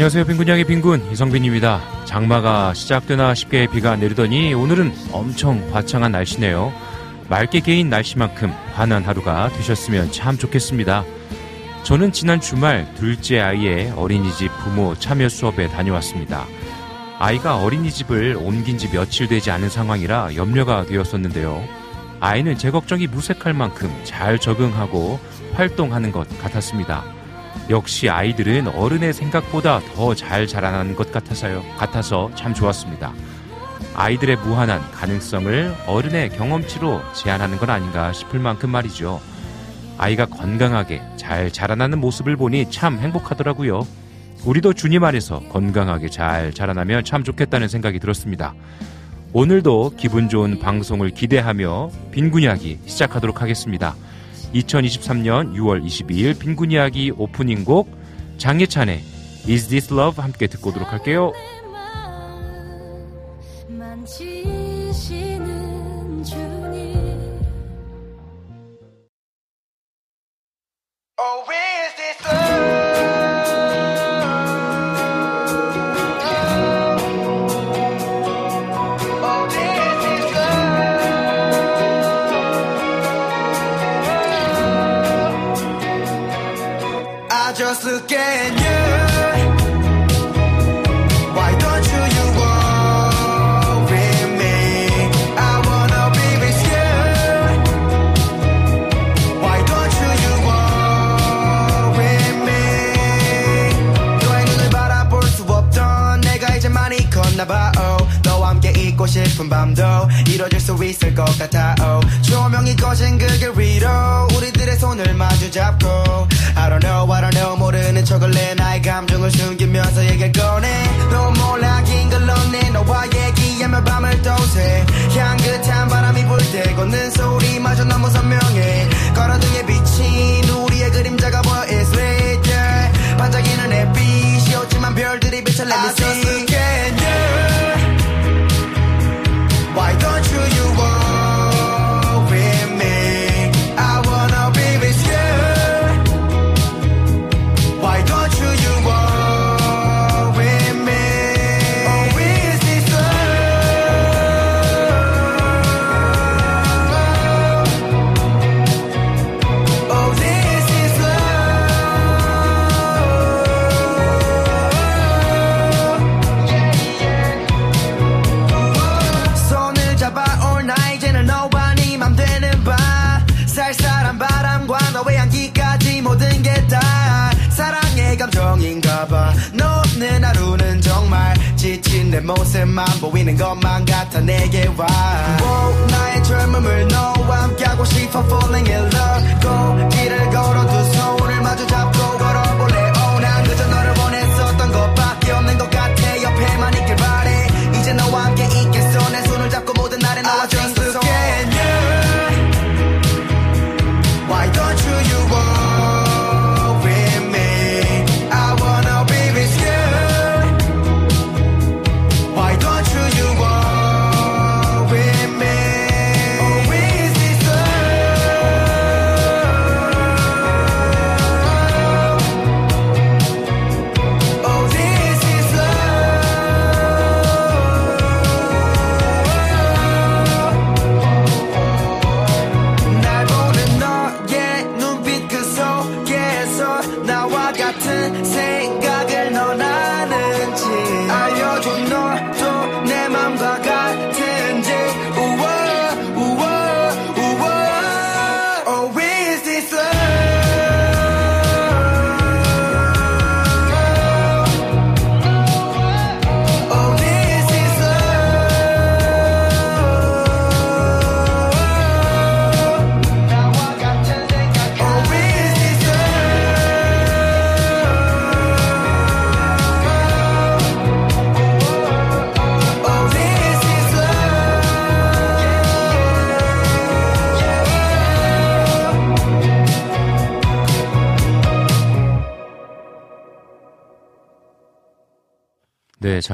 안녕하세요 빈군양의 빈군 이성빈입니다. 장마가 시작되나 싶게 비가 내리더니 오늘은 엄청 화창한 날씨네요. 맑게 개인 날씨만큼 환한 하루가 되셨으면 참 좋겠습니다. 저는 지난 주말 둘째 아이의 어린이집 부모 참여 수업에 다녀왔습니다. 아이가 어린이집을 옮긴 지 며칠 되지 않은 상황이라 염려가 되었었는데요. 아이는 제 걱정이 무색할 만큼 잘 적응하고 활동하는 것 같았습니다 역시 아이들은 어른의 생각보다 더 잘 자라나는 것 같아서요. 같아서 참 좋았습니다. 아이들의 무한한 가능성을 어른의 경험치로 제한하는 건 아닌가 싶을 만큼 말이죠. 아이가 건강하게 잘 자라나는 모습을 보니 참 행복하더라고요. 우리도 주님 안에서 건강하게 잘 자라나면 참 좋겠다는 생각이 들었습니다. 오늘도 기분 좋은 방송을 기대하며 빈군 이야기 시작하도록 하겠습니다. 2023년 6월 22일 빈군 이야기 오프닝 곡 장예찬의 Is This Love 함께 듣고 오도록 할게요. 続け 싶은 밤도 이뤄질 수 있을 것 같아 oh. 조명이 꺼진 그게 위로 우리들의 손을 마주 잡고. I don't know I don't know 모르는 척을 내 나의 감정을 숨기면서 얘기를 꺼내 너 몰라 긴걸 넣네 너와 얘기하며 밤을 또새 향긋한 바람이 불 때 걷는 소리마저 너무 선명해. 걸어등에 비친 우리의 그림자가 보여 It's lit yeah. 반짝이는 햇빛이 없지만 별들이 비쳐 Let me see 모습만 보이는 것만 같아 내게 와. Wow, 나의 젊음을 너와 함께하고 싶어 falling in love. 고 길을 걸어 두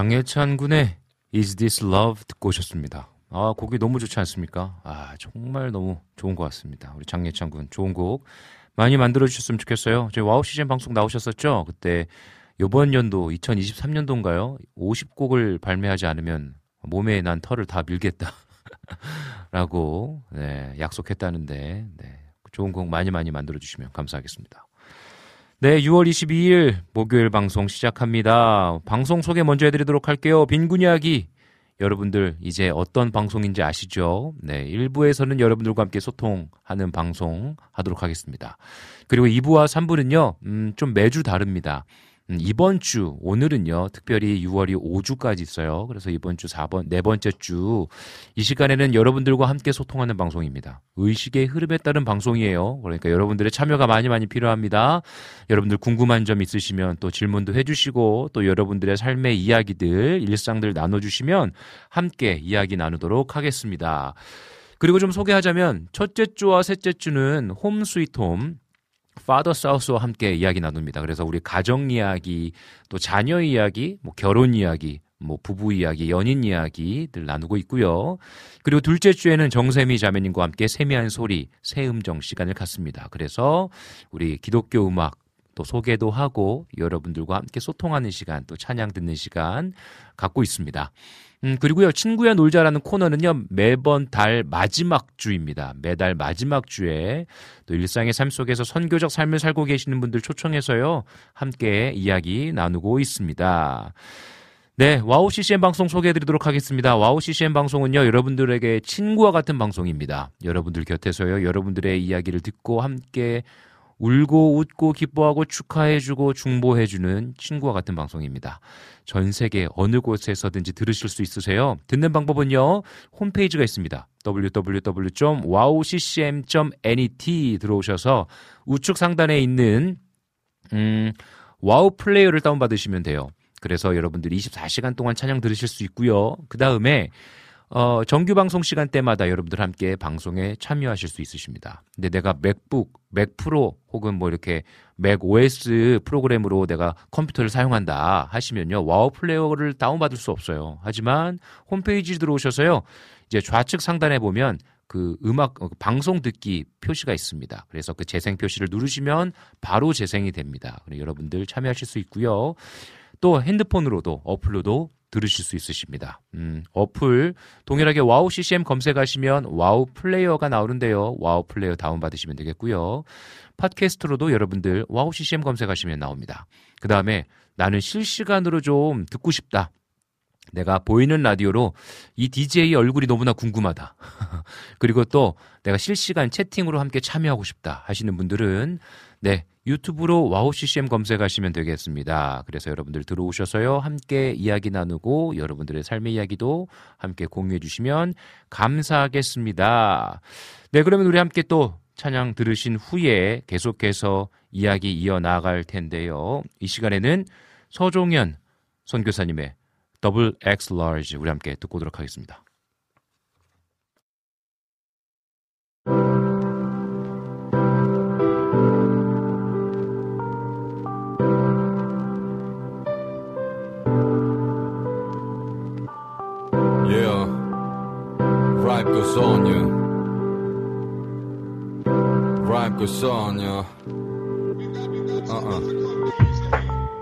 장예찬 군의 Is This Love 듣고 오셨습니다. 아, 곡이 너무 좋지 않습니까? 아, 정말 너무 좋은 것 같습니다. 우리 장예찬 군 좋은 곡 많이 만들어 주셨으면 좋겠어요. 저희 와우 시즌 방송 나오셨었죠? 그때 요번 연도 2023년도인가요? 50곡을 발매하지 않으면 몸에 난 털을 다 밀겠다. 라고 네, 약속했다는데 네, 좋은 곡 많이 많이 만들어 주시면 감사하겠습니다. 네, 6월 22일 목요일 방송 시작합니다. 방송 소개 먼저 해드리도록 할게요. 빈군 이야기. 여러분들 이제 어떤 방송인지 아시죠? 네, 1부에서는 여러분들과 함께 소통하는 방송 하도록 하겠습니다. 그리고 2부와 3부는요, 음, 좀 매주 다릅니다. 음, 이번 주 오늘은요 특별히 6월이 5주까지 있어요. 그래서 이번 주 4번 네 번째 주 이 시간에는 여러분들과 함께 소통하는 방송입니다. 의식의 흐름에 따른 방송이에요. 그러니까 여러분들의 참여가 많이 많이 필요합니다. 여러분들 궁금한 점 있으시면 또 질문도 해주시고 또 여러분들의 삶의 이야기들 일상들 나눠주시면 함께 이야기 나누도록 하겠습니다. 그리고 좀 소개하자면 첫째 주와 셋째 주는 홈 스위트 홈 파더 사우스와 함께 이야기 나눕니다. 그래서 우리 가정 이야기, 또 자녀 이야기, 뭐 결혼 이야기, 뭐 부부 이야기, 연인 이야기들 나누고 있고요. 그리고 둘째 주에는 정세미 자매님과 함께 세미한 소리, 새음정 시간을 갖습니다. 그래서 우리 기독교 음악 또 소개도 하고 여러분들과 함께 소통하는 시간, 또 찬양 듣는 시간 갖고 있습니다. 음, 그리고요, 친구야 놀자라는 코너는요, 매번 달 마지막 주입니다. 매달 마지막 주에 또 일상의 삶 속에서 선교적 삶을 살고 계시는 분들 초청해서요, 함께 이야기 나누고 있습니다. 네, WOW CCM 방송 소개해 드리도록 하겠습니다. WOW CCM 방송은요, 여러분들에게 친구와 같은 방송입니다. 여러분들 곁에서요, 여러분들의 이야기를 듣고 함께 울고 웃고 기뻐하고 축하해주고 중보해주는 친구와 같은 방송입니다. 전 세계 어느 곳에서든지 들으실 수 있으세요. 듣는 방법은요. 홈페이지가 있습니다. www.wowccm.net 들어오셔서 우측 상단에 있는 음, WOW 플레이어를 다운받으시면 돼요. 그래서 여러분들이 24시간 동안 찬양 들으실 수 있고요. 그 다음에 어, 정규 방송 시간대마다 여러분들 함께 방송에 참여하실 수 있으십니다. 근데 내가 MacBook, Mac Pro 혹은 뭐 이렇게 Mac OS 프로그램으로 내가 컴퓨터를 사용한다 하시면요. WOW 플레이어를 다운받을 수 없어요. 하지만 홈페이지 들어오셔서요. 이제 좌측 상단에 보면 그 음악 어, 방송 듣기 표시가 있습니다. 그래서 그 재생 표시를 누르시면 바로 재생이 됩니다. 여러분들 참여하실 수 있고요. 또 핸드폰으로도 어플로도 들으실 수 있으십니다. 음, 어플 동일하게 WOW CCM 검색하시면 WOW 플레이어가 나오는데요. WOW 플레이어 다운 받으시면 되겠고요. 팟캐스트로도 여러분들 WOW CCM 검색하시면 나옵니다. 그 다음에 나는 실시간으로 좀 듣고 싶다. 내가 보이는 라디오로 이 DJ 얼굴이 너무나 궁금하다. 그리고 또 내가 실시간 채팅으로 함께 참여하고 싶다 하시는 분들은 네, 유튜브로 WOW CCM 검색하시면 되겠습니다. 그래서 여러분들 들어오셔서요. 함께 이야기 나누고 여러분들의 삶의 이야기도 함께 공유해 주시면 감사하겠습니다. 네, 그러면 우리 함께 또 찬양 들으신 후에 계속해서 이야기 이어나갈 텐데요. 이 시간에는 서종현 선교사님의 더블 X large 우리 함께 듣고 오도록 하겠습니다. Rap goes on, yeah. Rap goes on, yeah. Uh-uh.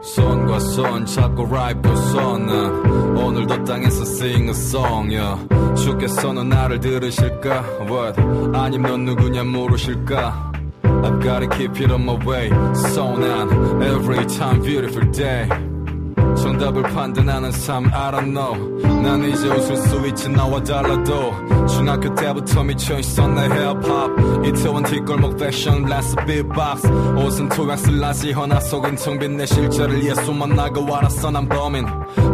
손과 손 잡고 rap goes on, 난 오늘도 땅에서 sing a song, yeah. 주께서는 나를 들으실까? What? 아니면 누구냐 물으실까? I've gotta keep it on my way. So on every time, beautiful day. 정답을 판단하는 삶 I don't know. 난 이제 웃을 수 있지 나와 달라도. 중학교 때부터 미쳐 있었네 힙합 이태원 뒷골목 패션 라스 빅박스 옷은 투약 슬라시 허나 속은 텅빈 내 실제를 예수만 나고 알았어 난 범인.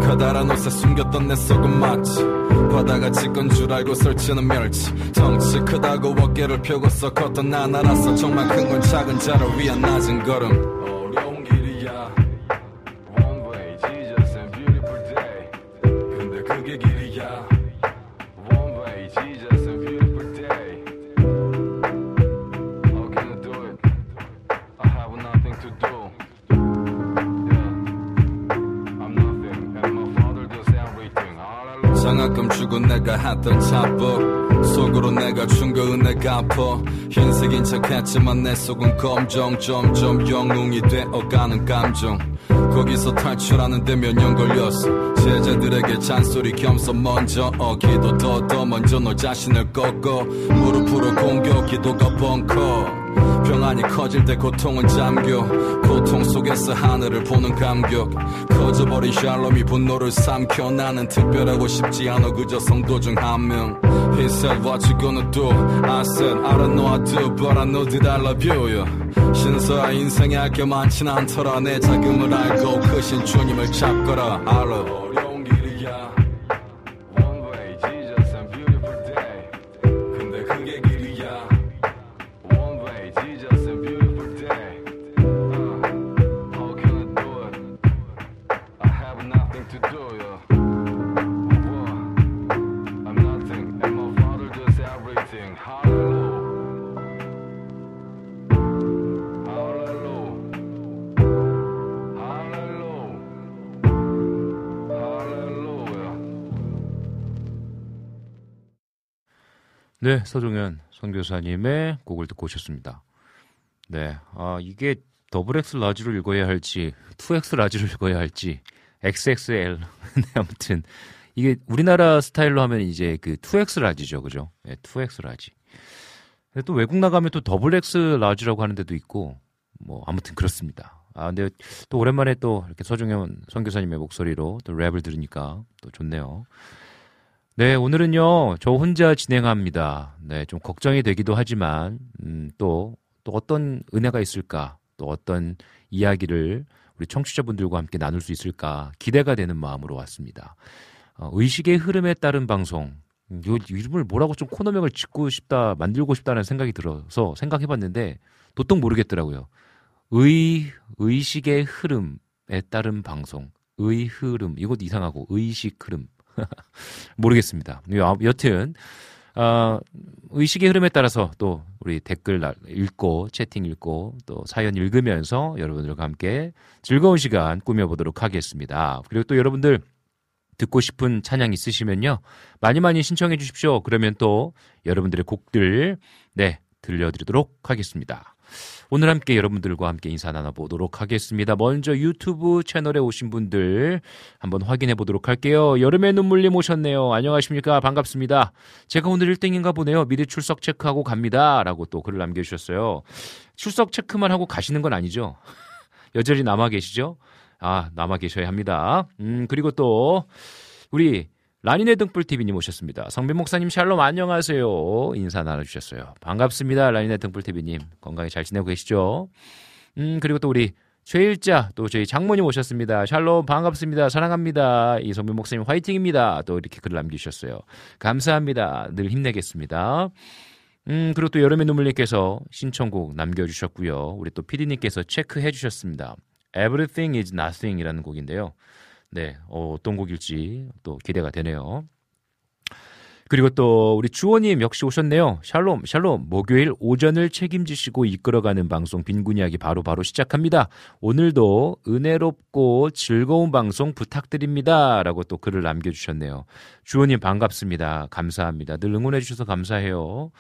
커다란 옷에 숨겼던 내 속은 마치 바다가 지건 줄 알고 설치는 멸치. 덩치 크다고 어깨를 펴고서 컸던 난 알았어 정말 큰 건 작은 자를 위한 낮은 걸음 했던 착복 속으로 내가 준거 은혜 갚어. 흰색인 척했지만 내 속은 검정 점점 영웅이 되어가는 감정. 거기서 탈출하는데 몇 년 걸렸어. 제자들에게 잔소리 겸서 먼저 어 기도 더더 먼저 너 자신을 꺾어. 무릎으로 공격 기도가 벙커 병안이 커질 때 고통은 잠겨. 고통 속에서 하늘을 보는 감격. 커져버린 샬롬이 분노를 삼켜. 나는 특별하고 싶지 않아. 그저 성도 중 한 명. He said what you gonna do? I said I don't know how to but I know that I love you. Yeah. 신서야 인생에 할 게 많진 않더라. 내 자금을 알고 크신 주님을 찾거라. 알아. 어 네, 서종현 선교사님의 곡을 듣고 오셨습니다. 네, 아, 이게 더블 X 라지로 읽어야 할지, 2X 라지로 읽어야 할지, XXL. 네, 아무튼, 이게 우리나라 스타일로 하면 이제 그 2X 라지죠, 그죠? 네, 2X large. 근데 또 외국 나가면 또 더블 X 라지라고 하는 데도 있고, 뭐, 아무튼 그렇습니다. 아, 근데 또 오랜만에 또 이렇게 서종현 선교사님의 목소리로 또 랩을 들으니까 또 좋네요. 네, 오늘은요, 저 혼자 진행합니다. 네, 좀 걱정이 되기도 하지만, 음, 또, 또 어떤 은혜가 있을까, 또 어떤 이야기를 우리 청취자분들과 함께 나눌 수 있을까, 기대가 되는 마음으로 왔습니다. 어, 의식의 흐름에 따른 방송, 음, 요 이름을 뭐라고 좀 코너명을 짓고 싶다, 만들고 싶다는 생각이 들어서 생각해 봤는데, 도통 모르겠더라고요. 의, 의식의 흐름에 따른 방송, 의 흐름, 이것도 이상하고, 의식 흐름. 모르겠습니다. 여- 여튼 어, 의식의 흐름에 따라서 또 우리 댓글 나- 읽고 채팅 읽고 또 사연 읽으면서 여러분들과 함께 즐거운 시간 꾸며보도록 하겠습니다. 그리고 또 여러분들 듣고 싶은 찬양 있으시면요 많이 많이 신청해 주십시오. 그러면 또 여러분들의 곡들 네 들려드리도록 하겠습니다. 오늘 함께 여러분들과 함께 인사 나눠보도록 하겠습니다. 먼저 유튜브 채널에 오신 분들 한번 확인해 보도록 할게요. 여름의 눈물님 오셨네요. 안녕하십니까. 반갑습니다. 제가 오늘 1등인가 보네요. 미리 출석 체크하고 갑니다. 라고 또 글을 남겨주셨어요. 출석 체크만 하고 가시는 건 아니죠. 여전히 남아 계시죠? 아, 남아 계셔야 합니다. 음, 그리고 또, 우리, 라니네 등불TV님 오셨습니다. 성빈 목사님 샬롬 안녕하세요. 인사 나눠주셨어요. 반갑습니다. 라니네 등불TV님. 건강히 잘 지내고 계시죠? 음, 그리고 또 우리 최일자 또 저희 장모님 오셨습니다. 샬롬 반갑습니다. 사랑합니다. 이성빈 목사님 화이팅입니다. 또 이렇게 글을 남기셨어요. 감사합니다. 늘 힘내겠습니다. 음, 그리고 또 여름의 눈물님께서 신청곡 남겨주셨고요. 우리 또 피디님께서 체크해 주셨습니다. Everything is Nothing이라는 곡인데요. 네, 어, 어떤 곡일지 또 기대가 되네요. 그리고 또 우리 주호님 역시 오셨네요. 샬롬, 샬롬. 목요일 오전을 책임지시고 이끌어가는 방송 빈곤 이야기 바로 바로 시작합니다. 오늘도 은혜롭고 즐거운 방송 부탁드립니다.라고 또 글을 남겨주셨네요. 주호님 반갑습니다. 감사합니다. 늘 응원해주셔서 감사해요.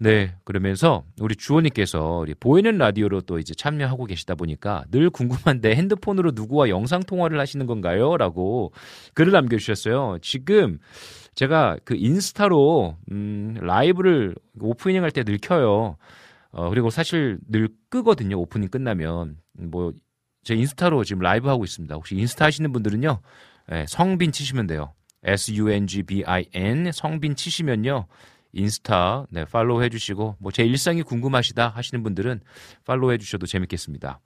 네, 그러면서 우리 주호님께서 우리 보이는 라디오로 또 이제 참여하고 계시다 보니까 늘 궁금한데 핸드폰으로 누구와 영상 통화를 하시는 건가요? 라고 글을 남겨주셨어요. 지금 제가 그 인스타로 음, 라이브를 오프닝 할 때 늘 켜요. 어, 그리고 사실 늘 끄거든요. 오프닝 끝나면 뭐 제 인스타로 지금 라이브 하고 있습니다. 혹시 인스타 하시는 분들은요, 예, 성빈 치시면 돼요. S U N G B I N 성빈 치시면요. 인스타 네, follow 해주시고 뭐 제 일상이 궁금하시다 하시는 분들은 follow 해주셔도 재밌겠습니다.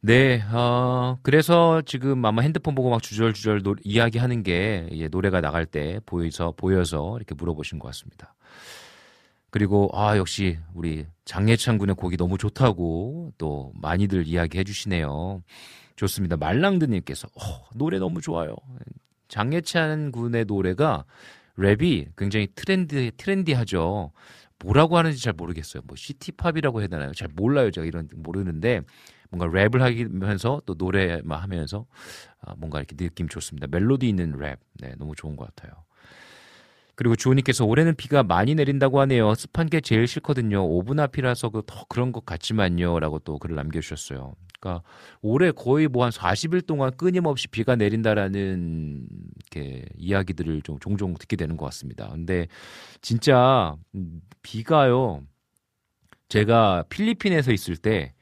네, 어, 그래서 지금 아마 핸드폰 보고 막 주절주절 노, 이야기하는 게 이제 노래가 나갈 때 보여서 보여서 이렇게 물어보신 것 같습니다. 그리고 아 역시 우리 장예찬 군의 곡이 너무 좋다고 또 많이들 이야기해 주시네요. 좋습니다. 말랑드님께서 어, 노래 너무 좋아요. 장예찬 군의 노래가 랩이 굉장히 트렌드 trendy하죠. 뭐라고 하는지 잘 모르겠어요. 뭐 city pop이라고 해야 되나요? 잘 몰라요. 제가 이런 모르는데 뭔가 랩을 하면서 또 노래만 하면서 아, 뭔가 이렇게 느낌 좋습니다. 멜로디 있는 랩. 네, 너무 좋은 것 같아요. 그리고 주호님께서 올해는 비가 많이 내린다고 하네요. 습한 게 제일 싫거든요. 5분 앞이라서 그더 그런 것 같지만요. 라고 또 글을 남겨주셨어요. 그러니까 올해 거의 뭐 한 40일 동안 끊임없이 비가 내린다라는 이렇게 이야기들을 좀 종종 듣게 되는 것 같습니다. 근데 진짜 비가요. 제가 필리핀에서 있을 때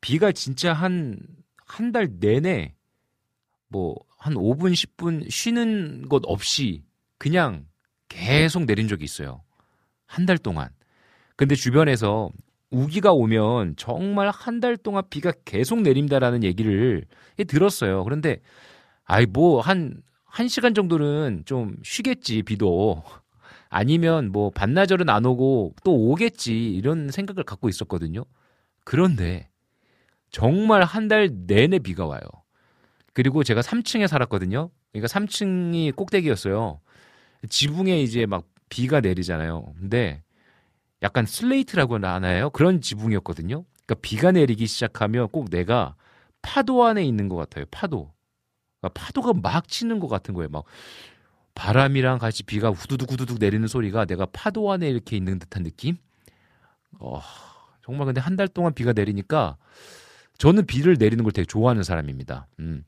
비가 진짜 한 한 달 내내 뭐 한 5분 10분 쉬는 것 없이 그냥 계속 내린 적이 있어요. 한 달 동안. 근데 주변에서 우기가 오면 정말 한 달 동안 비가 계속 내린다라는 얘기를 들었어요. 그런데 아이 뭐한한 시간 정도는 좀 쉬겠지 비도 아니면 뭐 반나절은 안 오고 또 오겠지 이런 생각을 갖고 있었거든요. 그런데 정말 한 달 내내 비가 와요. 그리고 제가 3층에 살았거든요. 그러니까 3층이 꼭대기였어요. 지붕에 이제 막 비가 내리잖아요. 근데 약간 슬레이트라고 하나요? 그런 지붕이었거든요. 그러니까 비가 내리기 시작하면 꼭 내가 파도 안에 있는 것 같아요. 파도. 그러니까 파도가 막 치는 것 같은 거예요. 막 바람이랑 같이 비가 후두둑 후두둑 내리는 소리가 내가 파도 안에 이렇게 있는 듯한 느낌? 어, 정말 근데 한 달 동안 비가 내리니까 저는 비를 내리는 걸 되게 좋아하는 사람입니다. 음.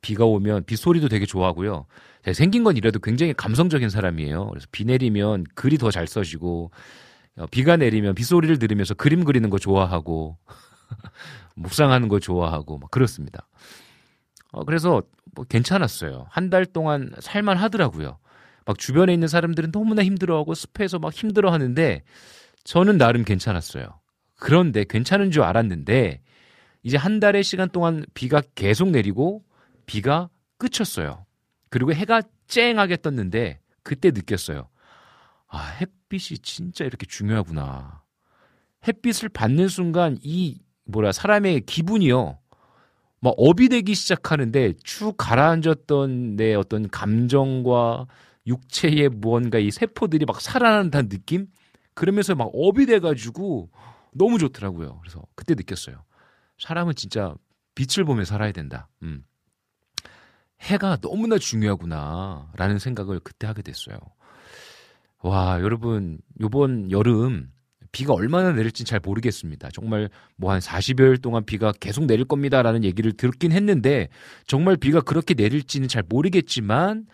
비가 오면 빗소리도 되게 좋아하고요. 생긴 건 이래도 굉장히 감성적인 사람이에요. 그래서 비 내리면 글이 더 잘 써지고 어, 비가 내리면 빗소리를 들으면서 그림 그리는 거 좋아하고 묵상하는 거 좋아하고 막 그렇습니다. 어, 그래서 뭐 괜찮았어요. 한 달 동안 살만 하더라고요. 막 주변에 있는 사람들은 너무나 힘들어하고 습해서 막 힘들어하는데 저는 나름 괜찮았어요. 그런데 괜찮은 줄 알았는데 이제 한 달의 시간 동안 비가 계속 내리고 비가 끝쳤어요. 그리고 해가 쨍하게 떴는데 그때 느꼈어요. 아, 햇빛이 진짜 이렇게 중요하구나. 햇빛을 받는 순간 이 뭐라 사람의 기분이요. 막 업이 되기 시작하는데 축 가라앉았던 내 어떤 감정과 육체의 무언가 이 세포들이 막 살아난다는 느낌? 그러면서 막 업이 돼가지고 너무 좋더라고요. 그래서 그때 느꼈어요. 사람은 진짜 빛을 보며 살아야 된다. 음. 해가 너무나 중요하구나 라는 생각을 그때 하게 됐어요. 와, 여러분, 요번 여름 비가 얼마나 내릴지 잘 모르겠습니다. 정말 뭐 한 40여일 동안 비가 계속 내릴 겁니다라는 얘기를 듣긴 했는데 정말 비가 그렇게 내릴지는 잘 모르겠지만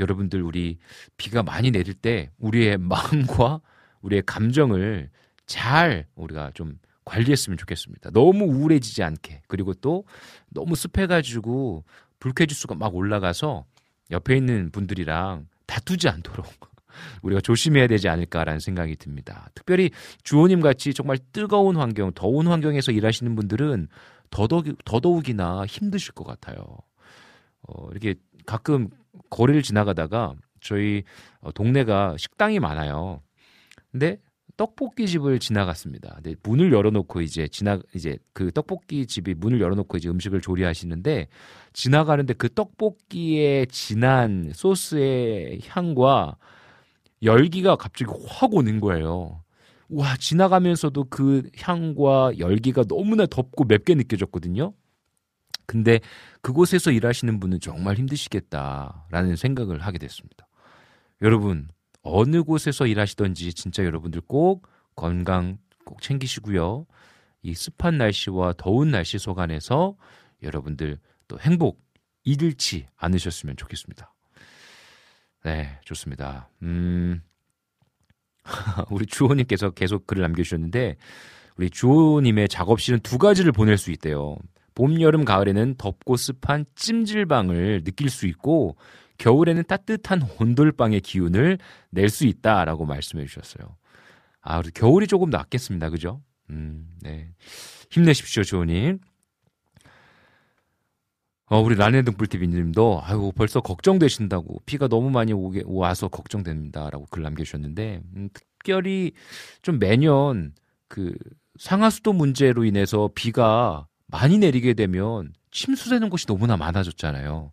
여러분들 우리 비가 많이 내릴 때 우리의 마음과 우리의 감정을 잘 우리가 좀 관리했으면 좋겠습니다. 너무 우울해지지 않게 그리고 또 너무 습해가지고 불쾌지수가 막 올라가서 옆에 있는 분들이랑 다투지 않도록 우리가 조심해야 되지 않을까라는 생각이 듭니다. 특별히 주호님 같이 정말 뜨거운 환경, 더운 환경에서 일하시는 분들은 더더욱, 더더욱이나 힘드실 것 같아요. 어, 이렇게 가끔 거리를 지나가다가 저희 어, 동네가 식당이 많아요. 근데 떡볶이 집을 지나갔습니다. 근데 문을 열어놓고 이제 지나 이제 그 떡볶이 집이 문을 열어놓고 이제 음식을 조리하시는데 지나가는데 그 떡볶이의 진한 소스의 향과 열기가 갑자기 확 오는 거예요. 와 지나가면서도 그 향과 열기가 너무나 덥고 맵게 느껴졌거든요. 근데 그곳에서 일하시는 분은 정말 힘드시겠다라는 생각을 하게 됐습니다. 여러분 어느 곳에서 일하시던지 진짜 여러분들 꼭 건강 꼭 챙기시고요. 이 습한 날씨와 더운 날씨 속안에서 여러분들 또 행복 잃지 않으셨으면 좋겠습니다. 네, 좋습니다. 음, 우리 주호님께서 계속 글을 남겨주셨는데, 우리 주호님의 작업실은 두 가지를 보낼 수 있대요. 봄, 여름, 가을에는 덥고 습한 찜질방을 느낄 수 있고, 겨울에는 따뜻한 온돌방의 기운을 낼 수 있다라고 말씀해 주셨어요. 아, 우리 겨울이 조금 낫겠습니다. 그죠? 음, 네. 힘내십시오, 주호님. 어, 우리 라네등불TV님도, 아이고, 벌써 걱정되신다고, 비가 너무 많이 오게, 와서 걱정됩니다. 라고 글 남겨주셨는데, 음, 특별히 좀 매년 그 상하수도 문제로 인해서 비가 많이 내리게 되면 침수되는 곳이 너무나 많아졌잖아요.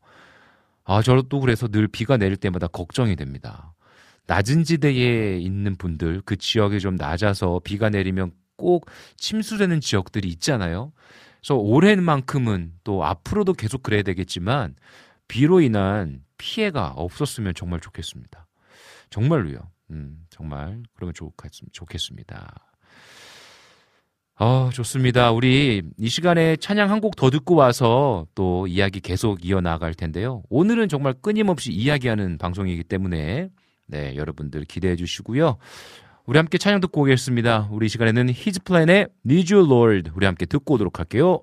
아, 저도 그래서 늘 비가 내릴 때마다 걱정이 됩니다. 낮은 지대에 있는 분들, 그 지역이 좀 낮아서 비가 내리면 꼭 침수되는 지역들이 있잖아요. 그래서 올해만큼은 또 앞으로도 계속 그래야 되겠지만 비로 인한 피해가 없었으면 정말 좋겠습니다. 정말로요. 음, 정말 그러면 좋겠습니다. 아, 좋습니다. 우리 이 시간에 찬양 한 곡 더 듣고 와서 또 이야기 계속 이어나갈 텐데요. 오늘은 정말 끊임없이 이야기하는 방송이기 때문에 네, 여러분들 기대해 주시고요. 우리 함께 찬양 듣고 오겠습니다. 우리 이 시간에는 히즈 플랜의 Need You Lord 우리 함께 듣고 오도록 할게요.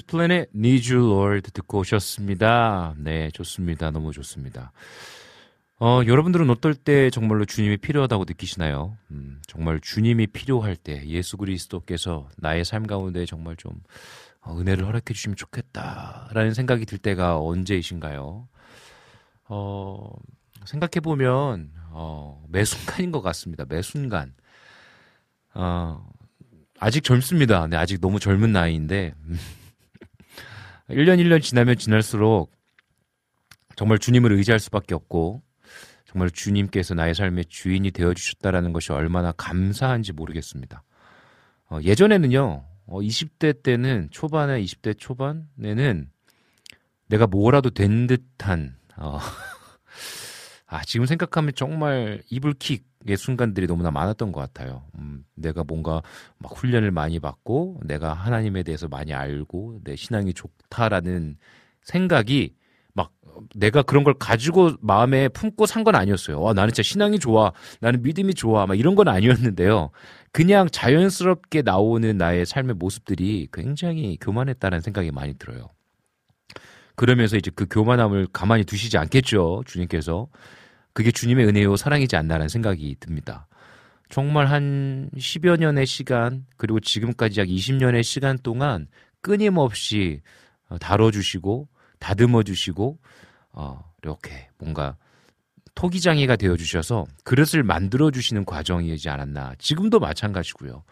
Planet Need You Lord 듣고 오셨습니다. 네, 좋습니다. 너무 좋습니다. 어, 여러분들은 어떨 때 정말로 주님이 필요하다고 느끼시나요? 음, 정말 주님이 필요할 때 예수 그리스도께서 나의 삶 가운데 정말 좀 어, 은혜를 허락해 주시면 좋겠다라는 생각이 들 때가 언제이신가요? 어, 생각해 보면 어, 매 순간인 것 같습니다. 매 순간. 어, 아직 젊습니다. 네, 아직 너무 젊은 나이인데 1년 1년 지나면 지날수록 정말 주님을 의지할 수밖에 없고 정말 주님께서 나의 삶의 주인이 되어 주셨다라는 것이 얼마나 감사한지 모르겠습니다. 어, 예전에는요 어, 20대 때는 초반에 20대 초반에는 내가 뭐라도 된 듯한 어, 아 지금 생각하면 정말 이불킥의 순간들이 너무나 많았던 것 같아요. 음, 내가 뭔가 막 훈련을 많이 받고 내가 하나님에 대해서 많이 알고 내 신앙이 좋다라는 생각이 막 내가 그런 걸 가지고 마음에 품고 산 건 아니었어요. 와, 나는 진짜 신앙이 좋아. 나는 믿음이 좋아. 막 이런 건 아니었는데요. 그냥 자연스럽게 나오는 나의 삶의 모습들이 굉장히 교만했다는 생각이 많이 들어요. 그러면서 이제 그 교만함을 가만히 두시지 않겠죠. 주님께서. 그게 주님의 은혜요 사랑이지 않나라는 생각이 듭니다. 정말 한 10여 년의 시간, 그리고 지금까지 약 20년의 시간 동안 끊임없이 다뤄주시고, 다듬어 주시고, 어, 이렇게 뭔가 토기장이가 되어 주셔서 그릇을 만들어 주시는 과정이지 않았나. 지금도 마찬가지고요.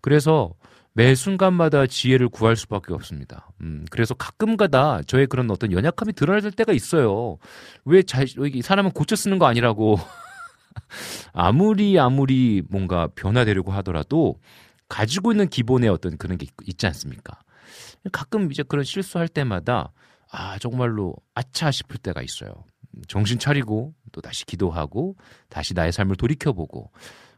그래서 매 순간마다 지혜를 구할 수밖에 없습니다. 음, 그래서 가끔가다 저의 그런 어떤 연약함이 드러날 때가 있어요. 왜 잘, 이 사람은 고쳐 쓰는 거 아니라고. 아무리 아무리 뭔가 변화되려고 하더라도 가지고 있는 기본의 어떤 그런 게 있, 지 않습니까? 가끔 이제 그런 실수할 때마다 아, 정말로 아차 싶을 때가 있어요. 정신 차리고 또 다시 기도하고 다시 나의 삶을 돌이켜보고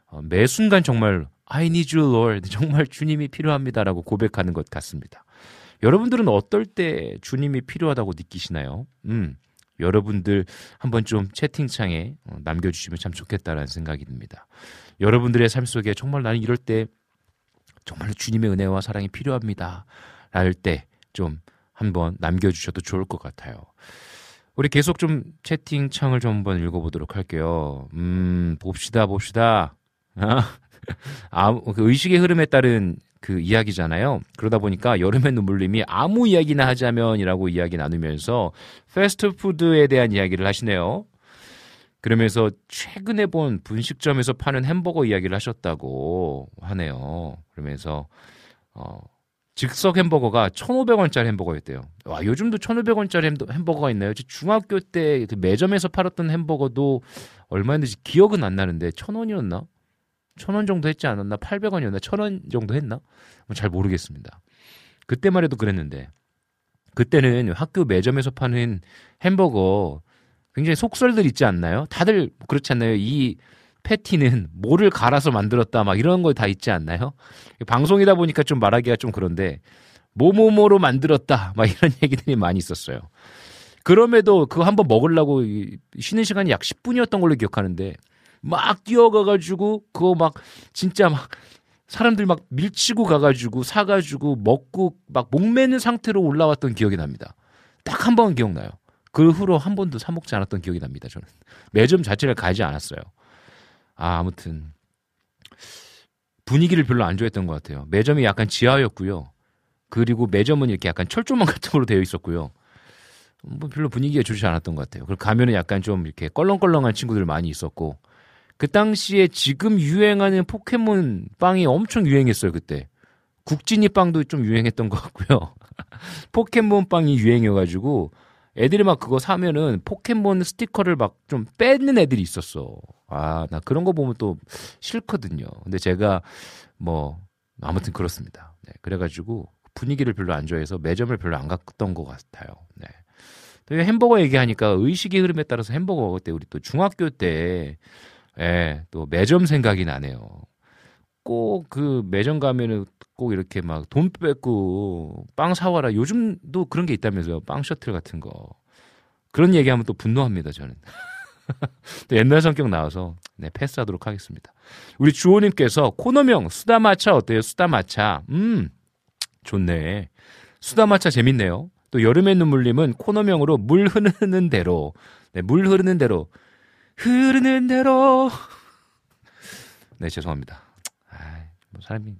어, 매 순간 정말 I need you, Lord. 정말 주님이 필요합니다라고 고백하는 것 같습니다. 여러분들은 어떨 때 주님이 필요하다고 느끼시나요? 음, 여러분들 한번 좀 채팅창에 어, 남겨주시면 참 좋겠다라는 생각이 듭니다. 여러분들의 삶 속에 정말 나는 이럴 때 정말 주님의 은혜와 사랑이 필요합니다. 랄 때 좀 한번 남겨주셔도 좋을 것 같아요. 우리 계속 좀 채팅창을 좀 한번 읽어보도록 할게요. 음, 봅시다, 봅시다. 아, 아, 그 의식의 흐름에 따른 그 이야기잖아요. 그러다 보니까 여름의 눈물님이 아무 이야기나 하자면이라고 이야기 나누면서 패스트푸드에 대한 이야기를 하시네요. 그러면서 최근에 본 분식점에서 파는 햄버거 이야기를 하셨다고 하네요. 그러면서 어 즉석 햄버거가 1,500원짜리 햄버거였대요. 와, 요즘도 1,500원짜리 햄버거가 있나요? 중학교 때 그 매점에서 팔았던 햄버거도 얼마였는지 기억은 안 나는데 1,000원이었나? 1,000원 정도 했지 않았나? 800원이었나? 1,000원 정도 했나? 뭐잘 모르겠습니다. 그때만 해도 그랬는데 그때는 학교 매점에서 파는 햄버거 굉장히 속설들 있지 않나요? 다들 그렇지 않나요? 이 패티는 뭐를 갈아서 만들었다 막 이런 거 다 있지 않나요? 방송이다 보니까 좀 말하기가 좀 그런데 뭐뭐뭐로 만들었다 막 이런 얘기들이 많이 있었어요. 그럼에도 그거 한번 먹으려고 쉬는 시간이 약 10분이었던 걸로 기억하는데 막 뛰어가가지고 그거 막 진짜 막 사람들 막 밀치고 가가지고 사가지고 먹고 막 목매는 상태로 올라왔던 기억이 납니다. 딱 한 번 기억나요. 그 후로 한 번도 사 먹지 않았던 기억이 납니다. 저는 매점 자체를 가지 않았어요. 아 아무튼 분위기를 별로 안 좋아했던 것 같아요. 매점이 약간 지하였고요. 그리고 매점은 이렇게 약간 철조망 같은 걸로 되어 있었고요. 뭐 별로 분위기가 좋지 않았던 것 같아요. 그리고 가면은 약간 좀 이렇게 껄렁껄렁한 친구들 많이 있었고 그 당시에 지금 유행하는 포켓몬 빵이 엄청 유행했어요 그때. 국진이 빵도 좀 유행했던 것 같고요. 포켓몬 빵이 유행해가지고 애들이 막 그거 사면은 포켓몬 스티커를 막 좀 뺏는 애들이 있었어. 아, 나 그런 거 보면 또 싫거든요. 근데 제가 뭐 아무튼 그렇습니다. 네, 그래가지고 분위기를 별로 안 좋아해서 매점을 별로 안 갔던 것 같아요. 네. 또 햄버거 얘기하니까 의식의 흐름에 따라서 햄버거 그때 우리 또 중학교 때, 예, 또 매점 생각이 나네요. 꼭 그 매점 가면은 꼭 이렇게 막 돈 뺏고 빵 사와라. 요즘도 그런 게 있다면서요. 빵 셔틀 같은 거. 그런 얘기하면 또 분노합니다, 저는. 또 옛날 성격 나와서 네, 패스하도록 하겠습니다. 우리 주호님께서 코너명 수다마차 어때요? 수다마차. 음, 좋네. 수다마차 재밌네요. 또 여름의 눈물님은 코너명으로 물 흐르는 대로. 네, 물 흐르는 대로. 흐르는 대로. 네, 죄송합니다. 아, 뭐 사람이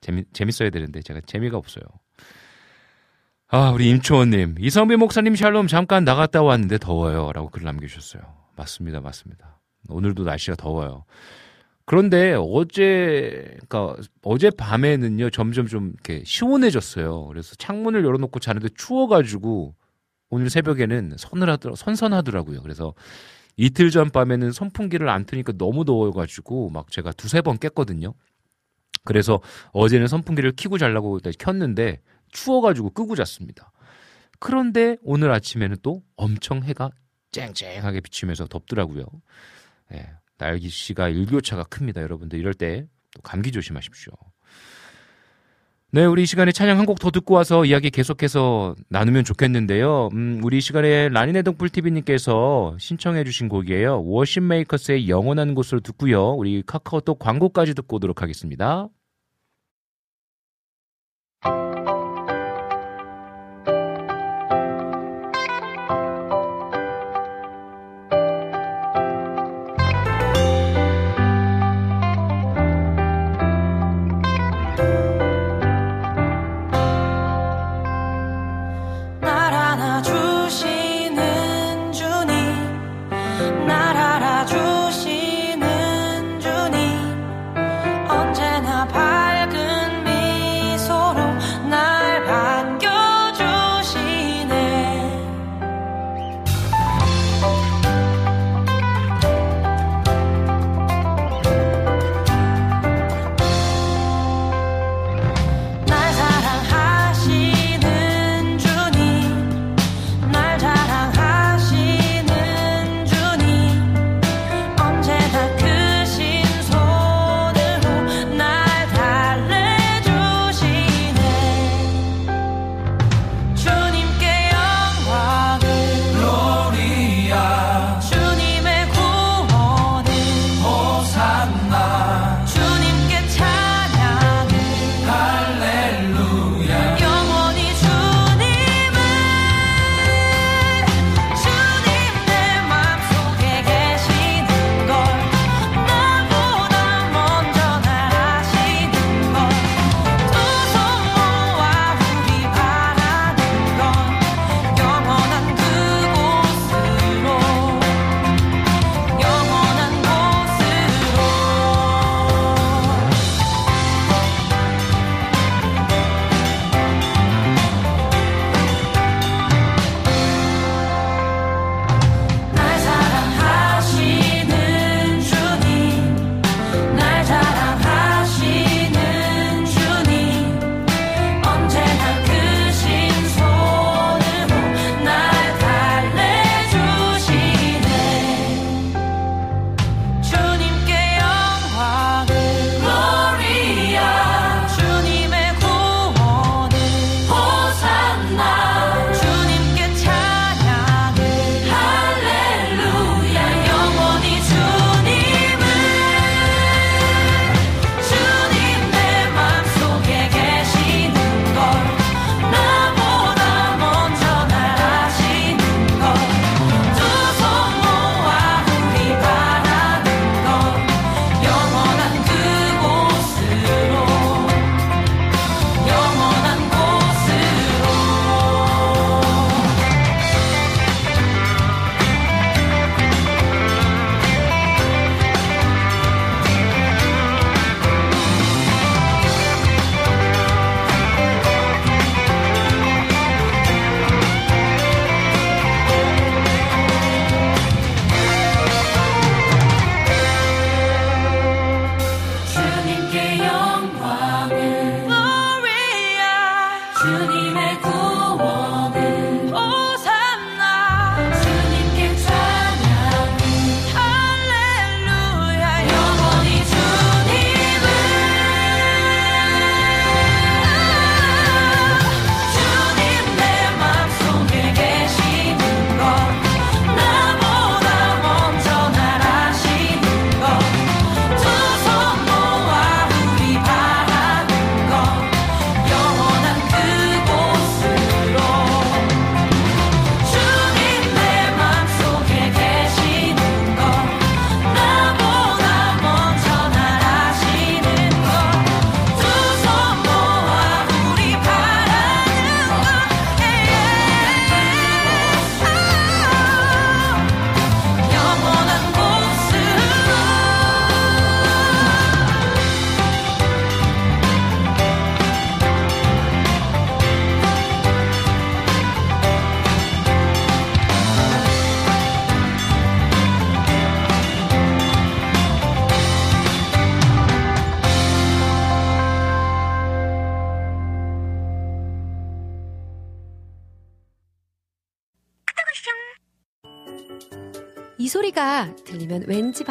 재미, 재밌어야 되는데 제가 재미가 없어요. 아, 우리 임초원님. 이성비 목사님 샬롬 잠깐 나갔다 왔는데 더워요. 라고 글 남겨주셨어요. 맞습니다. 맞습니다. 오늘도 날씨가 더워요. 그런데 어제, 그니까 어제 밤에는요, 점점 좀 이렇게 시원해졌어요. 그래서 창문을 열어놓고 자는데 추워가지고 오늘 새벽에는 서늘하더, 선선하더라고요. 그래서 이틀 전 밤에는 선풍기를 안 트니까 너무 더워가지고 막 제가 두세 번 깼거든요. 그래서 어제는 선풍기를 키고 자려고 켰는데 추워가지고 끄고 잤습니다. 그런데 오늘 아침에는 또 엄청 해가 쨍쨍하게 비치면서 덥더라고요. 예, 날씨가 일교차가 큽니다, 여러분들. 이럴 때또 감기 조심하십시오. 네, 우리 이 시간에 찬양 한 곡 더 듣고 와서 이야기 계속해서 나누면 좋겠는데요. 음, 우리 이 시간에 라니네 동풀TV님께서 신청해주신 곡이에요. 워신메이커스의 영원한 곳을 듣고요. 우리 카카오톡 광고까지 듣고 오도록 하겠습니다.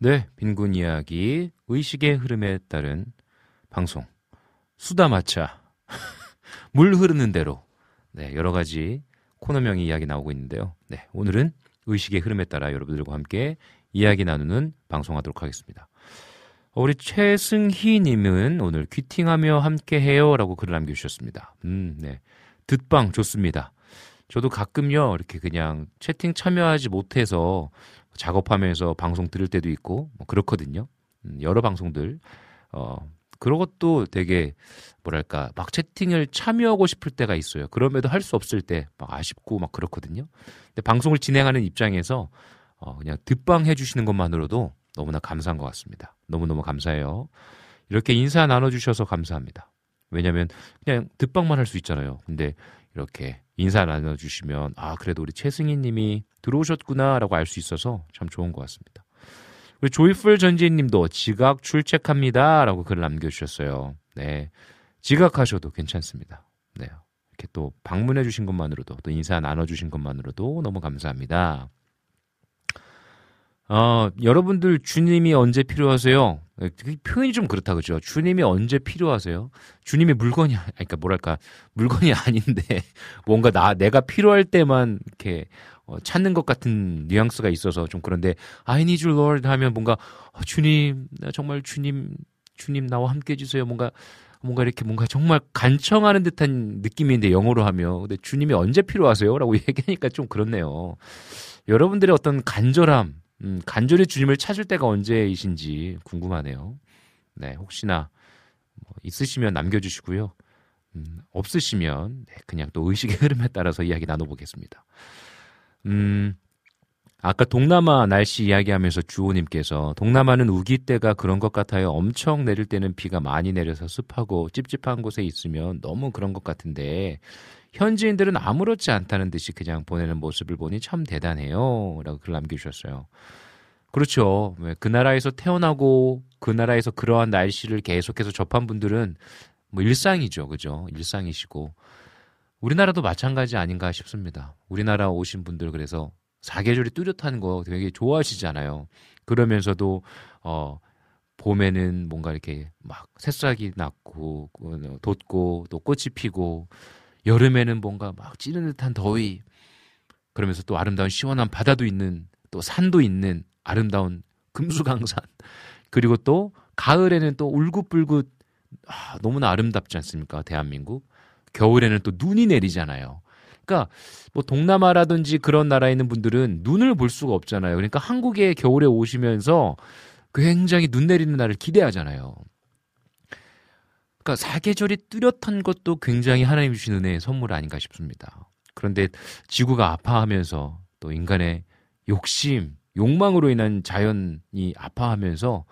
네, 빈곤 이야기, 의식의 흐름에 따른 방송. 수다 마차. 물 흐르는 대로. 네, 여러 가지 코너명의 이야기 나오고 있는데요. 네, 오늘은 의식의 흐름에 따라 여러분들과 함께 이야기 나누는 방송하도록 하겠습니다. 우리 최승희님은 오늘 퀴팅하며 함께해요라고 글을 남겨주셨습니다. 음, 네. 듣방 좋습니다. 저도 가끔요 이렇게 그냥 채팅 참여하지 못해서 작업하면서 방송 들을 때도 있고 뭐 그렇거든요. 음, 여러 방송들 어 그런 것도 되게 뭐랄까 막 채팅을 참여하고 싶을 때가 있어요. 그럼에도 할 수 없을 때 막 아쉽고 막 그렇거든요. 근데 방송을 진행하는 입장에서 어 그냥 듣방 해 주시는 것만으로도 너무나 감사한 것 같습니다. 너무너무 감사해요. 이렇게 인사 나눠 주셔서 감사합니다. 왜냐면 그냥 듣방만 할 수 있잖아요. 근데 이렇게 인사 나눠주시면 아 그래도 우리 최승희 님이 들어오셨구나라고 알 수 있어서 참 좋은 것 같습니다. 우리 조이풀 전지인 님도 지각 출첵합니다라고 글을 남겨주셨어요. 네. 지각하셔도 괜찮습니다. 네. 이렇게 또 방문해 주신 것만으로도 또 인사 나눠주신 것만으로도 너무 감사합니다. 어, 여러분들 주님이 언제 필요하세요? 표현이 좀 그렇다 그죠? 주님이 언제 필요하세요? 주님이 물건이 그러니까 뭐랄까 물건이 아닌데 뭔가 나 내가 필요할 때만 이렇게 어, 찾는 것 같은 뉘앙스가 있어서 좀 그런데 I need you Lord 하면 뭔가 어, 주님 나 정말 주님 주님 나와 함께 해주세요 뭔가 뭔가 이렇게 뭔가 정말 간청하는 듯한 느낌인데 영어로 하면 근데 주님이 언제 필요하세요?라고 얘기하니까 좀 그렇네요. 여러분들의 어떤 간절함 음, 간절히 주님을 찾을 때가 언제이신지 궁금하네요. 네, 혹시나 뭐 있으시면 남겨주시고요. 음, 없으시면 네, 그냥 또 의식의 흐름에 따라서 이야기 나눠보겠습니다. 음, 아까 동남아 날씨 이야기하면서 주호님께서 동남아는 우기 때가 그런 것 같아요. 엄청 내릴 때는 비가 많이 내려서 습하고 찝찝한 곳에 있으면 너무 그런 것 같은데 현지인들은 아무렇지 않다는 듯이 그냥 보내는 모습을 보니 참 대단해요. 라고 글 남겨주셨어요. 그렇죠. 그 나라에서 태어나고 그 나라에서 그러한 날씨를 계속해서 접한 분들은 뭐 일상이죠. 그죠? 일상이시고. 우리나라도 마찬가지 아닌가 싶습니다. 우리나라 오신 분들 그래서 사계절이 뚜렷한 거 되게 좋아하시잖아요. 그러면서도, 어, 봄에는 뭔가 이렇게 막 새싹이 났고, 어, 돋고, 또 꽃이 피고, 여름에는 뭔가 막 찌는 듯한 더위 그러면서 또 아름다운 시원한 바다도 있는 또 산도 있는 아름다운 금수강산. 그리고 또 가을에는 또 울긋불긋 아, 너무나 아름답지 않습니까 대한민국? 겨울에는 또 눈이 내리잖아요. 그러니까 뭐 동남아라든지 그런 나라에 있는 분들은 눈을 볼 수가 없잖아요. 그러니까 한국에 겨울에 오시면서 굉장히 눈 내리는 날을 기대하잖아요 그러니까 사계절이 뚜렷한 것도 굉장히 하나님 주신 은혜의 선물 아닌가 싶습니다. 그런데 지구가 아파하면서 또 인간의 욕심, 욕망으로 인한 자연이 아파하면서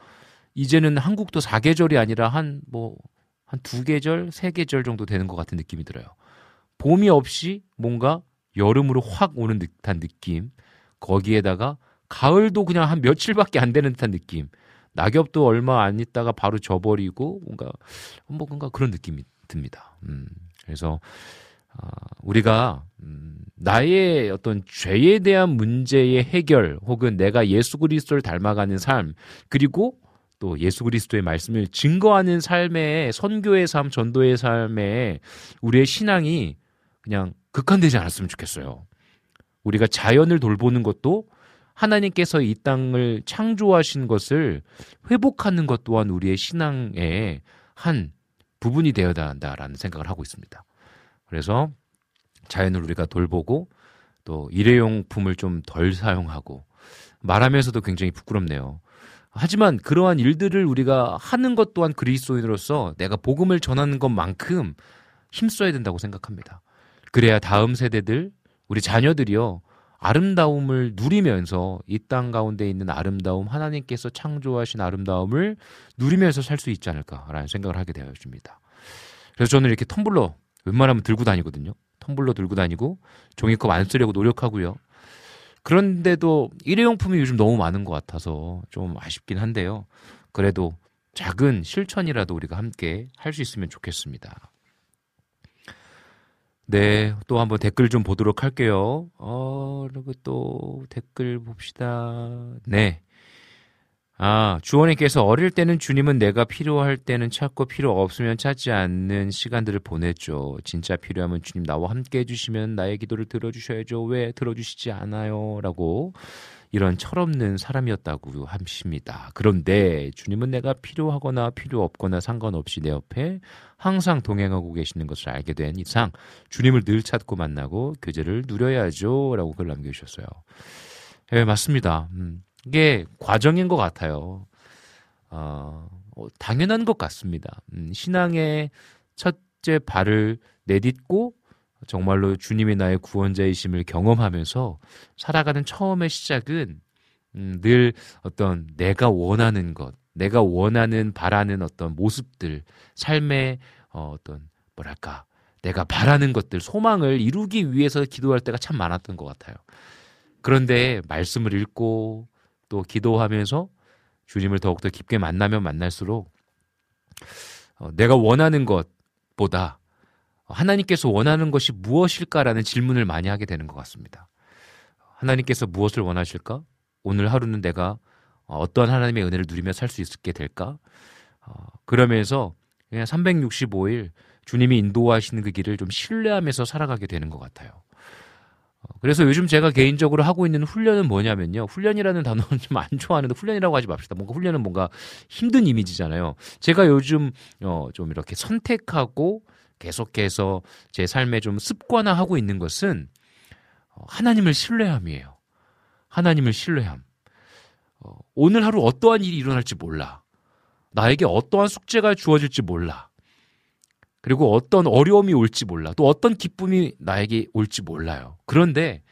이제는 한국도 사계절이 아니라 한 뭐 한 두 계절, 세 계절 정도 되는 것 같은 느낌이 들어요. 봄이 없이 뭔가 여름으로 확 오는 듯한 느낌. 거기에다가 가을도 그냥 한 며칠밖에 안 되는 듯한 느낌. 낙엽도 얼마 안 있다가 바로 져버리고 뭔가 뭐 뭔가 그런 느낌이 듭니다. 음, 그래서 아, 우리가 음, 나의 어떤 죄에 대한 문제의 해결 혹은 내가 예수 그리스도를 닮아가는 삶 그리고 또 예수 그리스도의 말씀을 증거하는 삶의 선교의 삶, 전도의 삶에 우리의 신앙이 그냥 극한되지 않았으면 좋겠어요. 우리가 자연을 돌보는 것도 하나님께서 이 땅을 창조하신 것을 회복하는 것 또한 우리의 신앙의 한 부분이 되어야 한다라는 생각을 하고 있습니다. 그래서 자연을 우리가 돌보고 또 일회용품을 좀 덜 사용하고 말하면서도 굉장히 부끄럽네요. 하지만 그러한 일들을 우리가 하는 것 또한 그리스도인으로서 내가 복음을 전하는 것만큼 힘써야 된다고 생각합니다. 그래야 다음 세대들, 우리 자녀들이요, 아름다움을 누리면서 이 땅 가운데 있는 아름다움, 하나님께서 창조하신 아름다움을 누리면서 살 수 있지 않을까라는 생각을 하게 되어집니다. 그래서 저는 이렇게 텀블러 웬만하면 들고 다니거든요. 텀블러 들고 다니고 종이컵 안 쓰려고 노력하고요. 그런데도 일회용품이 요즘 너무 많은 것 같아서 좀 아쉽긴 한데요. 그래도 작은 실천이라도 우리가 함께 할 수 있으면 좋겠습니다. 네, 또 한번 댓글 좀 보도록 할게요. 어, 그리고 또 댓글 봅시다. 네. 아, 주원님께서 어릴 때는 주님은 내가 필요할 때는 찾고 필요 없으면 찾지 않는 시간들을 보냈죠. 진짜 필요하면 주님 나와 함께 해주시면 나의 기도를 들어주셔야죠. 왜 들어주시지 않아요? 라고 이런 철없는 사람이었다고 하십니다. 그런데 주님은 내가 필요하거나 필요 없거나 상관없이 내 옆에 항상 동행하고 계시는 것을 알게 된 이상 주님을 늘 찾고 만나고 교제를 누려야죠. 라고 글 남겨주셨어요. 예, 네, 맞습니다. 음, 이게 과정인 것 같아요. 어, 어, 당연한 것 같습니다. 음, 신앙의 첫째 발을 내딛고 정말로 주님이 나의 구원자이심을 경험하면서 살아가는 처음의 시작은 음, 늘 어떤 내가 원하는 것, 내가 원하는 바라는 어떤 모습들, 삶의 어, 어떤 뭐랄까 내가 바라는 것들, 소망을 이루기 위해서 기도할 때가 참 많았던 것 같아요. 그런데 말씀을 읽고 또 기도하면서 주님을 더욱더 깊게 만나면 만날수록 어, 내가 원하는 것보다 하나님께서 원하는 것이 무엇일까라는 질문을 많이 하게 되는 것 같습니다. 하나님께서 무엇을 원하실까? 오늘 하루는 내가 어떤 하나님의 은혜를 누리며 살 수 있게 될까? 어, 그러면서 그냥 365일 주님이 인도하시는 그 길을 좀 신뢰하면서 살아가게 되는 것 같아요. 어, 그래서 요즘 제가 개인적으로 하고 있는 훈련은 뭐냐면요. 훈련이라는 단어는 좀 안 좋아하는데 훈련이라고 하지 맙시다. 뭔가 훈련은 뭔가 힘든 이미지잖아요. 제가 요즘 어, 좀 이렇게 선택하고 계속해서 제 삶에 좀 습관화하고 있는 것은 어, 하나님을 신뢰함이에요. 하나님을 신뢰함. 어, 오늘 하루 어떠한 일이 일어날지 몰라. 나에게 어떠한 숙제가 주어질지 몰라. 그리고 어떤 어려움이 올지 몰라. 또 어떤 기쁨이 나에게 올지 몰라요. 그런데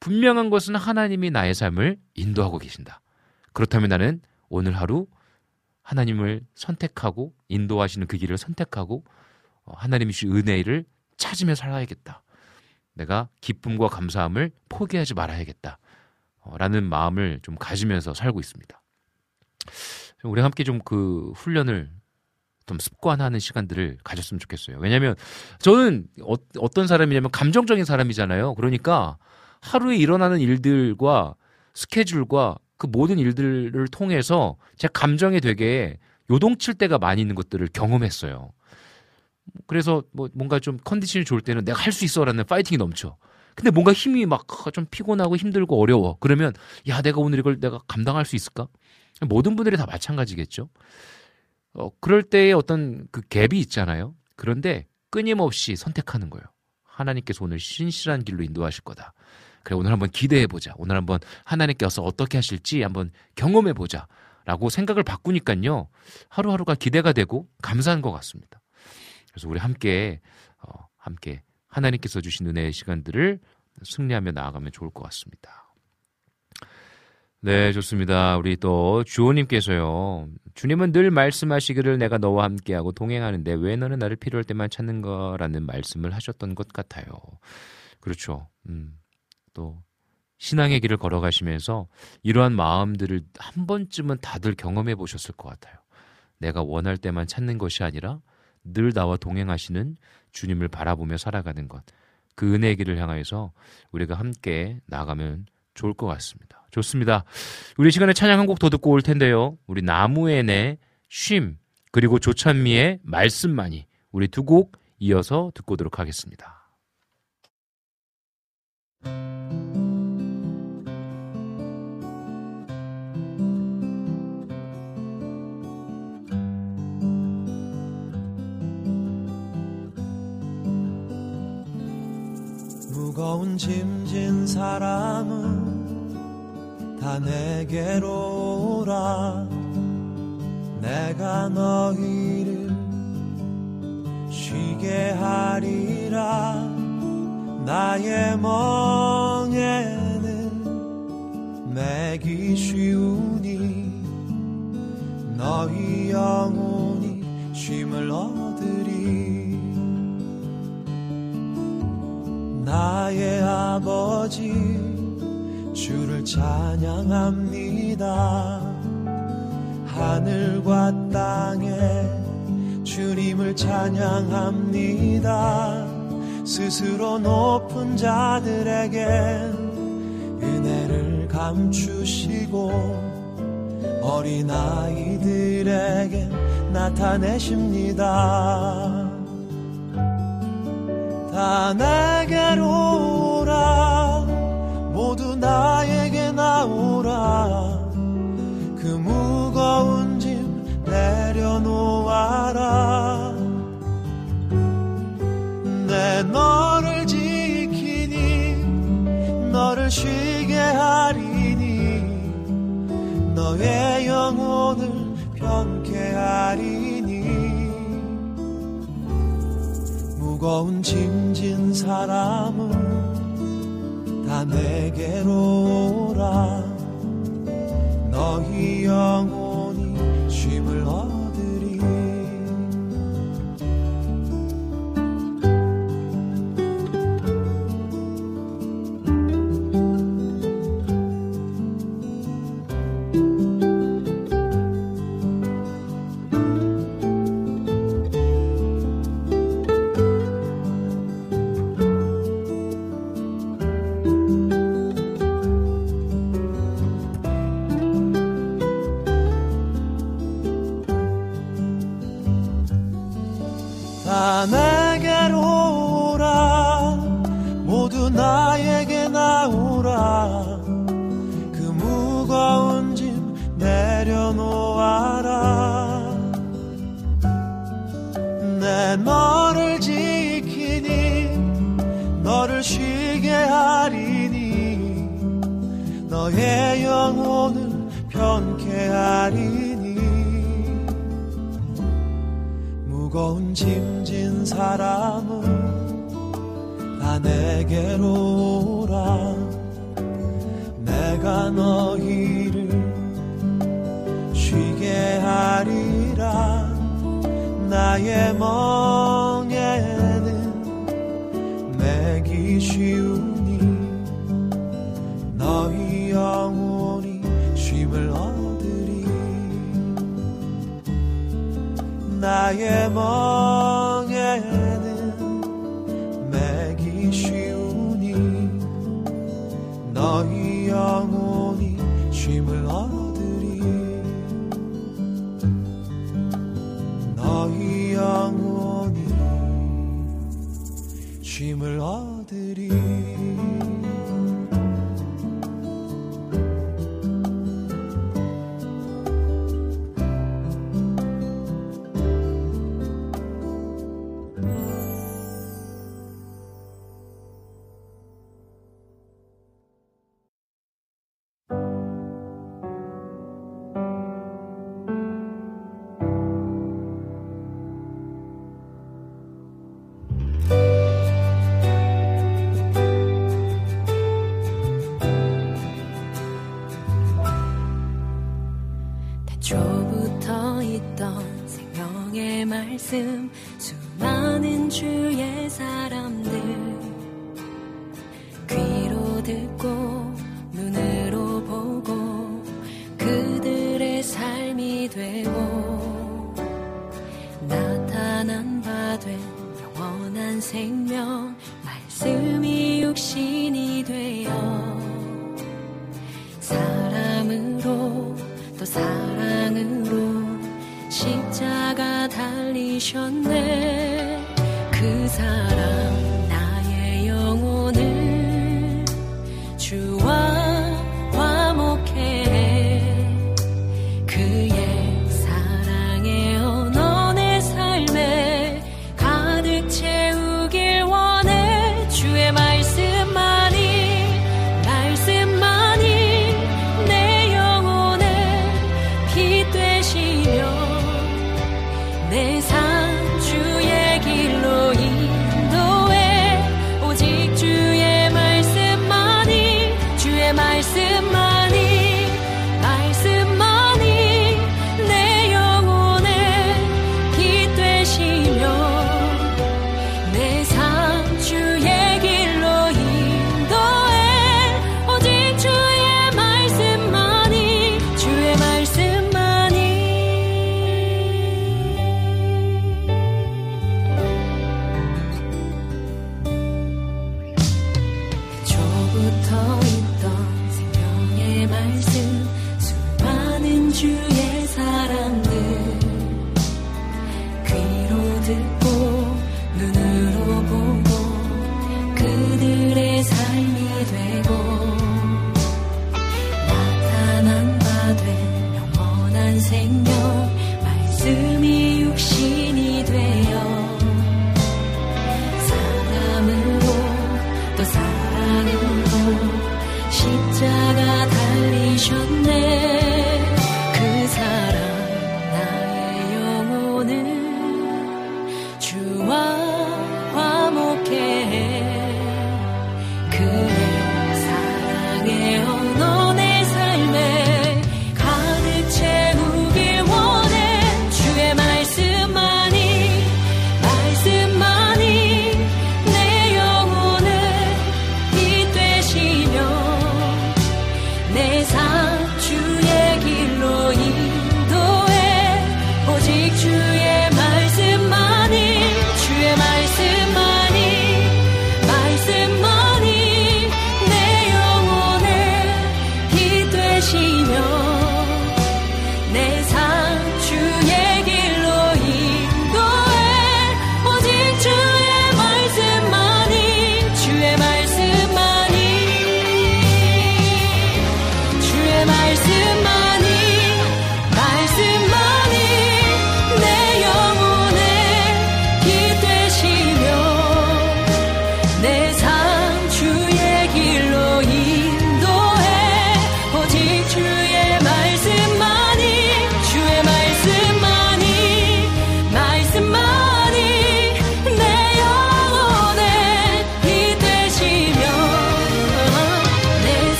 분명한 것은 하나님이 나의 삶을 인도하고 계신다. 그렇다면 나는 오늘 하루 하나님을 선택하고 인도하시는 그 길을 선택하고 어, 하나님이 주신 은혜를 찾으며 살아야겠다. 내가 기쁨과 감사함을 포기하지 말아야겠다. 어, 라는 마음을 좀 가지면서 살고 있습니다. 우리 함께 좀 그 훈련을 좀 습관하는 시간들을 가졌으면 좋겠어요. 왜냐하면 저는 어, 떤 사람이냐면 감정적인 사람이잖아요. 그러니까 하루에 일어나는 일들과 스케줄과 그 모든 일들을 통해서 제 감정에 되게 요동칠 때가 많이 있는 것들을 경험했어요. 그래서 뭐 뭔가 좀 컨디션이 좋을 때는 내가 할 수 있어라는 파이팅이 넘쳐. 근데 뭔가 힘이 막 좀 피곤하고 힘들고 어려워. 그러면 야 내가 오늘 이걸 내가 감당할 수 있을까? 모든 분들이 다 마찬가지겠죠. 어, 그럴 때의 어떤 그 갭이 있잖아요. 그런데 끊임없이 선택하는 거예요. 하나님께서 오늘 신실한 길로 인도하실 거다. 그래 오늘 한번 기대해 보자. 오늘 한번 하나님께서 어떻게 하실지 한번 경험해 보자. 라고 생각을 바꾸니까요. 하루하루가 기대가 되고 감사한 것 같습니다. 그래서 우리 함께 어, 함께 하나님께서 주신 은혜의 시간들을 승리하며 나아가면 좋을 것 같습니다. 네, 좋습니다. 우리 또 주호님께서요. 주님은 늘 말씀하시기를 내가 너와 함께하고 동행하는데 왜 너는 나를 필요할 때만 찾는 거라는 말씀을 하셨던 것 같아요. 그렇죠. 음, 또 신앙의 길을 걸어가시면서 이러한 마음들을 한 번쯤은 다들 경험해 보셨을 것 같아요. 내가 원할 때만 찾는 것이 아니라 늘 나와 동행하시는 주님을 바라보며 살아가는 것. 그 은혜의 길을 향하여서 우리가 함께 나가면 좋을 것 같습니다. 좋습니다. 우리 시간에 찬양 한 곡 더 듣고 올 텐데요. 우리 나무엔의 쉼 그리고 조찬미의 말씀만이 우리 두 곡 이어서 듣고 오도록 하겠습니다. 무거운 짐진 사람은 다 내게로 오라. 내가 너희를 쉬게 하리라. 나의 멍에는 매기 쉬우니 너희 영혼이 쉼을 얻 나의 아버지 주를 찬양합니다. 하늘과 땅에 주님을 찬양합니다. 스스로 높은 자들에게 은혜를 감추시고 어린아이들에게 나타내십니다 다 내게로 오라. 모두 나에게 나오라. 그 무거운 짐 내려놓아라. 내 너를 지키니 너를 쉬게 하리니 너의 영혼을 편케 하리 무거운 짐진 사람은 다 내게로 오라. 너희 영혼 내게로 오라. 내가 너희를 쉬게 하리라. 나의 멍에는 매기 쉬우니 너희 영혼이 쉼을 얻으리. 나의 멍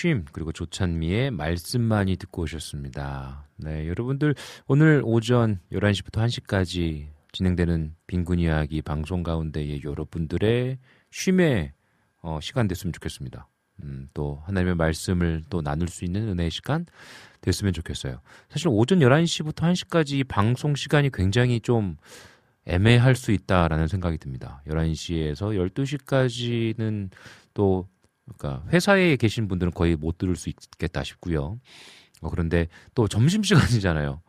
쉼 그리고 조찬미의 말씀만이 듣고 오셨습니다. 네, 여러분들 오늘 오전 11시부터 1시까지 진행되는 빈곤 이야기 방송 가운데에 여러분들의 쉼의 어, 시간 됐으면 좋겠습니다. 음, 또 하나님의 말씀을 또 나눌 수 있는 은혜의 시간 됐으면 좋겠어요. 사실 오전 11시부터 1시까지 방송 시간이 굉장히 좀 애매할 수 있다라는 생각이 듭니다. 11시에서 12시까지는 또 그러니까 회사에 계신 분들은 거의 못 들을 수 있겠다 싶고요. 어, 그런데 또 점심 시간이잖아요.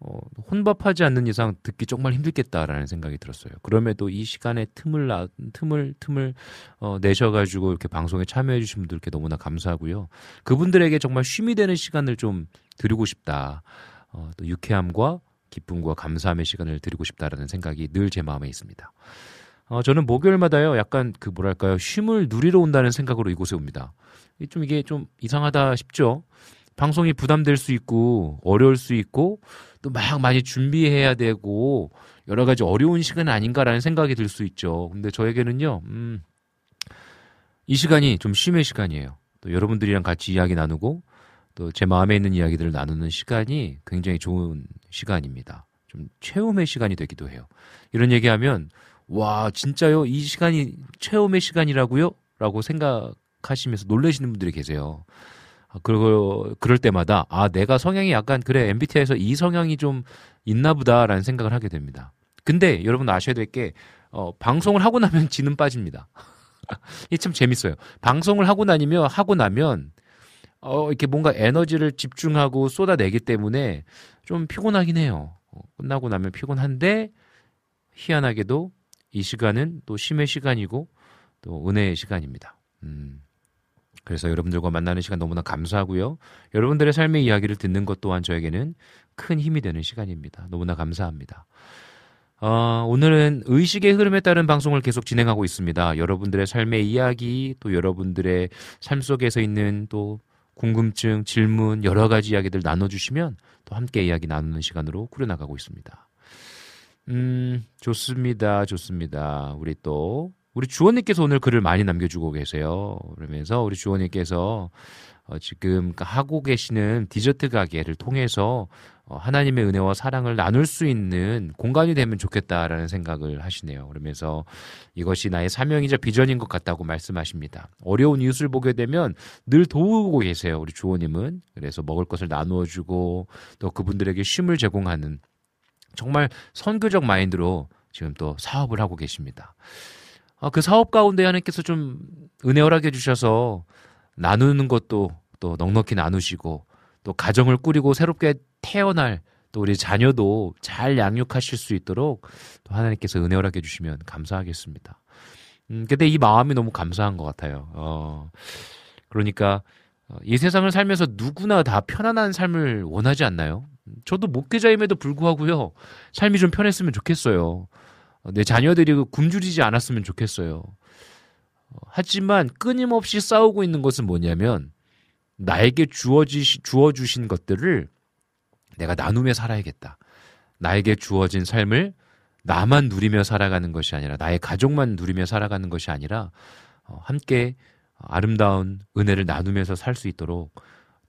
어, 혼밥하지 않는 이상 듣기 정말 힘들겠다라는 생각이 들었어요. 그럼에도 이 시간에 틈을 나, 틈을 틈을 어, 내셔가지고 이렇게 방송에 참여해주신 분들께 너무나 감사하고요. 그분들에게 정말 쉼이 되는 시간을 좀 드리고 싶다. 어, 또 유쾌함과 기쁨과 감사함의 시간을 드리고 싶다라는 생각이 늘 제 마음에 있습니다. 어, 저는 목요일마다요, 약간 그 뭐랄까요, 쉼을 누리러 온다는 생각으로 이곳에 옵니다. 좀 이게 좀 이상하다 싶죠? 방송이 부담될 수 있고, 어려울 수 있고, 또 막 많이 준비해야 되고, 여러 가지 어려운 시간 아닌가라는 생각이 들 수 있죠. 근데 저에게는요, 음, 이 시간이 좀 쉼의 시간이에요. 또 여러분들이랑 같이 이야기 나누고, 또 제 마음에 있는 이야기들을 나누는 시간이 굉장히 좋은 시간입니다. 좀 체험의 시간이 되기도 해요. 이런 얘기하면 와, 진짜요? 이 시간이 체험의 시간이라고요? 라고 생각하시면서 놀라시는 분들이 계세요. 아, 그리고 그럴 때마다 아, 내가 성향이 약간 그래 MBTI에서 이 성향이 좀 있나 보다라는 생각을 하게 됩니다. 근데 여러분 아셔야 될 게 어, 방송을 하고 나면 지는 빠집니다. 이게 참 재밌어요. 방송을 하고 나니면 하고 나면 어, 이렇게 뭔가 에너지를 집중하고 쏟아내기 때문에 좀 피곤하긴 해요. 어, 끝나고 나면 피곤한데 희한하게도 이 시간은 또 쉼의 시간이고 또 은혜의 시간입니다. 음. 그래서 여러분들과 만나는 시간 너무나 감사하고요. 여러분들의 삶의 이야기를 듣는 것 또한 저에게는 큰 힘이 되는 시간입니다. 너무나 감사합니다. 어, 오늘은 의식의 흐름에 따른 방송을 계속 진행하고 있습니다. 여러분들의 삶의 이야기, 또 여러분들의 삶 속에서 있는 또 궁금증, 질문, 여러 가지 이야기들 나눠주시면 또 함께 이야기 나누는 시간으로 꾸려나가고 있습니다. 음, 좋습니다. 좋습니다. 우리 또, 우리 주원님께서 오늘 글을 많이 남겨주고 계세요. 그러면서 우리 주원님께서 어, 지금 하고 계시는 디저트 가게를 통해서 어, 하나님의 은혜와 사랑을 나눌 수 있는 공간이 되면 좋겠다라는 생각을 하시네요. 그러면서 이것이 나의 사명이자 비전인 것 같다고 말씀하십니다. 어려운 이웃을 보게 되면 늘 도우고 계세요. 우리 주호님은. 그래서 먹을 것을 나누어 주고 또 그분들에게 쉼을 제공하는 정말 선교적 마인드로 지금 또 사업을 하고 계십니다. 아, 그 사업 가운데 하나님께서 좀 은혜 허락해 주셔서 나누는 것도 또 넉넉히 나누시고 또 가정을 꾸리고 새롭게 태어날 또 우리 자녀도 잘 양육하실 수 있도록 또 하나님께서 은혜 허락해 주시면 감사하겠습니다. 음, 근데 이 마음이 너무 감사한 것 같아요. 어, 그러니까 어, 이 세상을 살면서 누구나 다 편안한 삶을 원하지 않나요? 저도 목회자임에도 불구하고요. 삶이 좀 편했으면 좋겠어요. 어, 내 자녀들이 그 굶주리지 않았으면 좋겠어요. 어, 하지만 끊임없이 싸우고 있는 것은 뭐냐면 나에게 주어지 주어 주신 것들을 내가 나누며 살아야겠다. 나에게 주어진 삶을 나만 누리며 살아가는 것이 아니라 나의 가족만 누리며 살아가는 것이 아니라 어, 함께 아름다운 은혜를 나누면서 살 수 있도록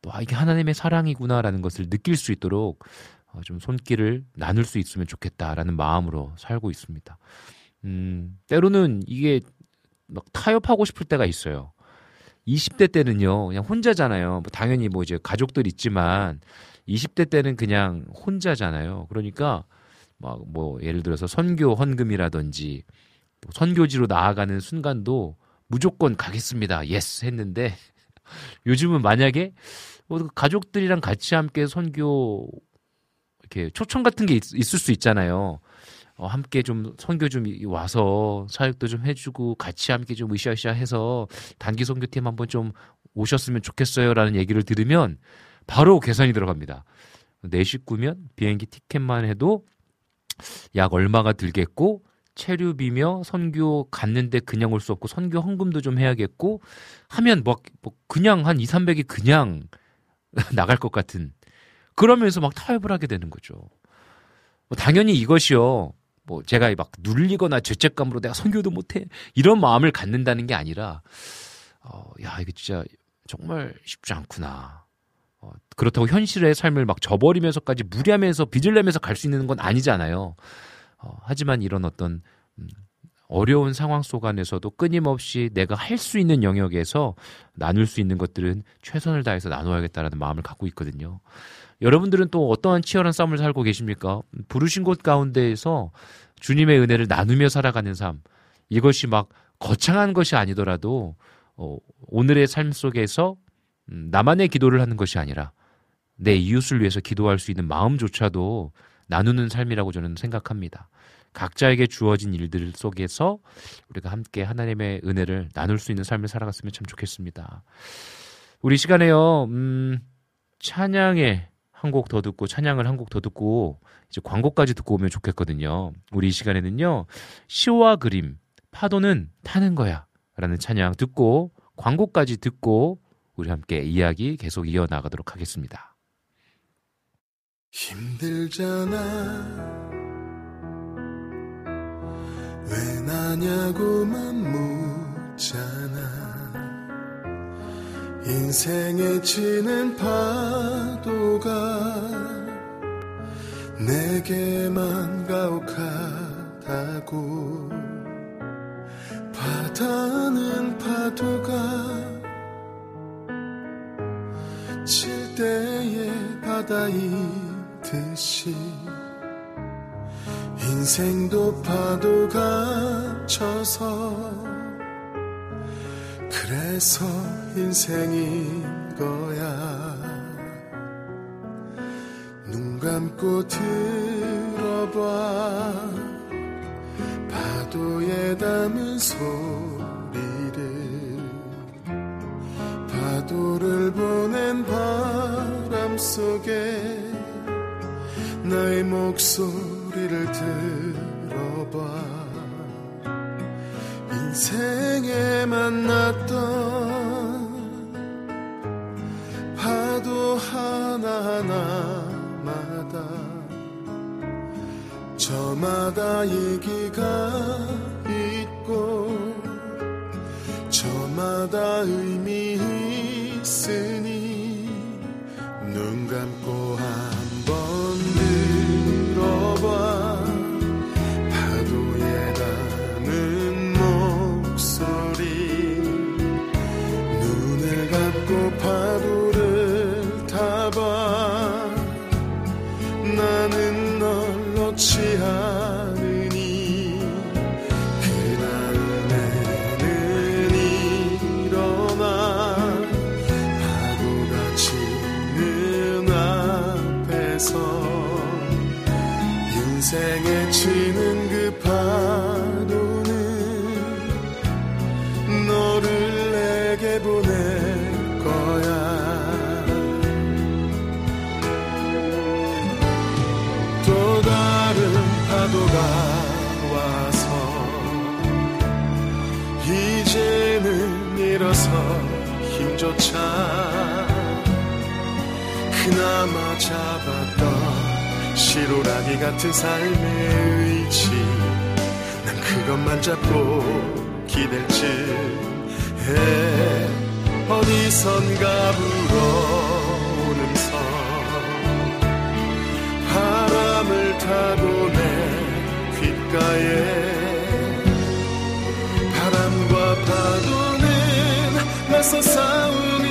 또 아, 이게 하나님의 사랑이구나라는 것을 느낄 수 있도록 어, 좀 손길을 나눌 수 있으면 좋겠다라는 마음으로 살고 있습니다. 음, 때로는 이게 막 타협하고 싶을 때가 있어요. 20대 때는요, 그냥 혼자잖아요. 뭐 당연히 뭐 이제 가족들 있지만 20대 때는 그냥 혼자잖아요. 그러니까 막 뭐 예를 들어서 선교 헌금이라든지 또 선교지로 나아가는 순간도 무조건 가겠습니다. yes 했는데 요즘은 만약에 뭐 가족들이랑 같이 함께 선교 이렇게 초청 같은 게 있, 을수 있잖아요. 어, 함께 좀 선교 좀 와서 사역도 좀 해주고 같이 함께 좀 으쌰으쌰 해서 단기 선교팀 한번 좀 오셨으면 좋겠어요라는 얘기를 들으면 바로 계산이 들어갑니다. 내 식구면 비행기 티켓만 해도 약 얼마가 들겠고 체류비며 선교 갔는데 그냥 올 수 없고 선교 헌금도 좀 해야겠고 하면 뭐, 뭐 그냥 한 2, 300이 그냥 나갈 것 같은 그러면서 막 타협을 하게 되는 거죠. 뭐 당연히 이것이요. 뭐 제가 막 눌리거나 죄책감으로 내가 선교도 못해 이런 마음을 갖는다는 게 아니라 어, 야 이게 진짜 정말 쉽지 않구나. 어, 그렇다고 현실의 삶을 막 저버리면서까지 무리하면서 빚을 내면서 갈 수 있는 건 아니잖아요. 어, 하지만 이런 어떤 음, 어려운 상황 속 안에서도 끊임없이 내가 할 수 있는 영역에서 나눌 수 있는 것들은 최선을 다해서 나눠야겠다라는 마음을 갖고 있거든요. 여러분들은 또 어떠한 치열한 싸움을 살고 계십니까? 부르신 곳 가운데에서 주님의 은혜를 나누며 살아가는 삶. 이것이 막 거창한 것이 아니더라도 어, 오늘의 삶 속에서 음, 나만의 기도를 하는 것이 아니라 내 이웃을 위해서 기도할 수 있는 마음조차도 나누는 삶이라고 저는 생각합니다. 각자에게 주어진 일들 속에서 우리가 함께 하나님의 은혜를 나눌 수 있는 삶을 살아갔으면 참 좋겠습니다. 우리 시간에요, 음, 찬양의 한 곡 더 듣고, 찬양을 한 곡 더 듣고, 이제 광고까지 듣고 오면 좋겠거든요. 우리 이 시간에는요, 시와 그림, 파도는 타는 거야. 라는 찬양 듣고, 광고까지 듣고, 우리 함께 이야기 계속 이어나가도록 하겠습니다. 힘들잖아. 왜 나냐고만 묻잖아. 인생에 치는 파도가 내게만 가혹하다고. 바다는 파도가 칠 때의 바다이 듯이 인생도 파도가 쳐서 그래서 인생인 거야. 눈 감고 들 들어봐. 파도에 담은 소리를. 파도를 보낸 바람 속에 나의 목소리를 들어봐. 인생에 만났던 파도 하나하나마다 저마다 얘기가 있고 저마다 의미 있으니 눈 감고 한 나는 널 놓지 않으 인생에 치는 그 파도는 너를 내게 보낼 거야. 또 다른 파도가 와서 이제는 일어서 힘조차 그나마 잡았던 시로라기 같은 삶의 의지 난 그것만 잡고 기댈 듯해. 어디선가 불어오는 선. 바람을 타고 내 귓가에. 바람과 파도는 맞서 싸우는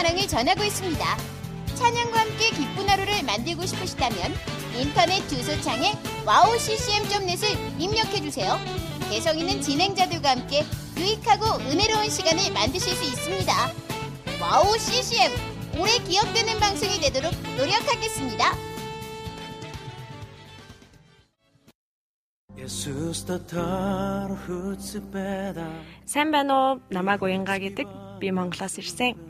사랑을 전하고 있습니다. 찬양과 함께 기쁜 하루를 만들고 싶으시다면 인터넷 주소창에 와우 CCM.net을 입력해주세요. 개성 있는 진행자들과 함께 유익하고 은혜로운 시간을 만드실 수 있습니다. 와우 CCM 오래 기억되는 방송이 되도록 노력하겠습니다. Сайн байна уу? Намайг уянгааг идэг. Би Монголоос ирсэн.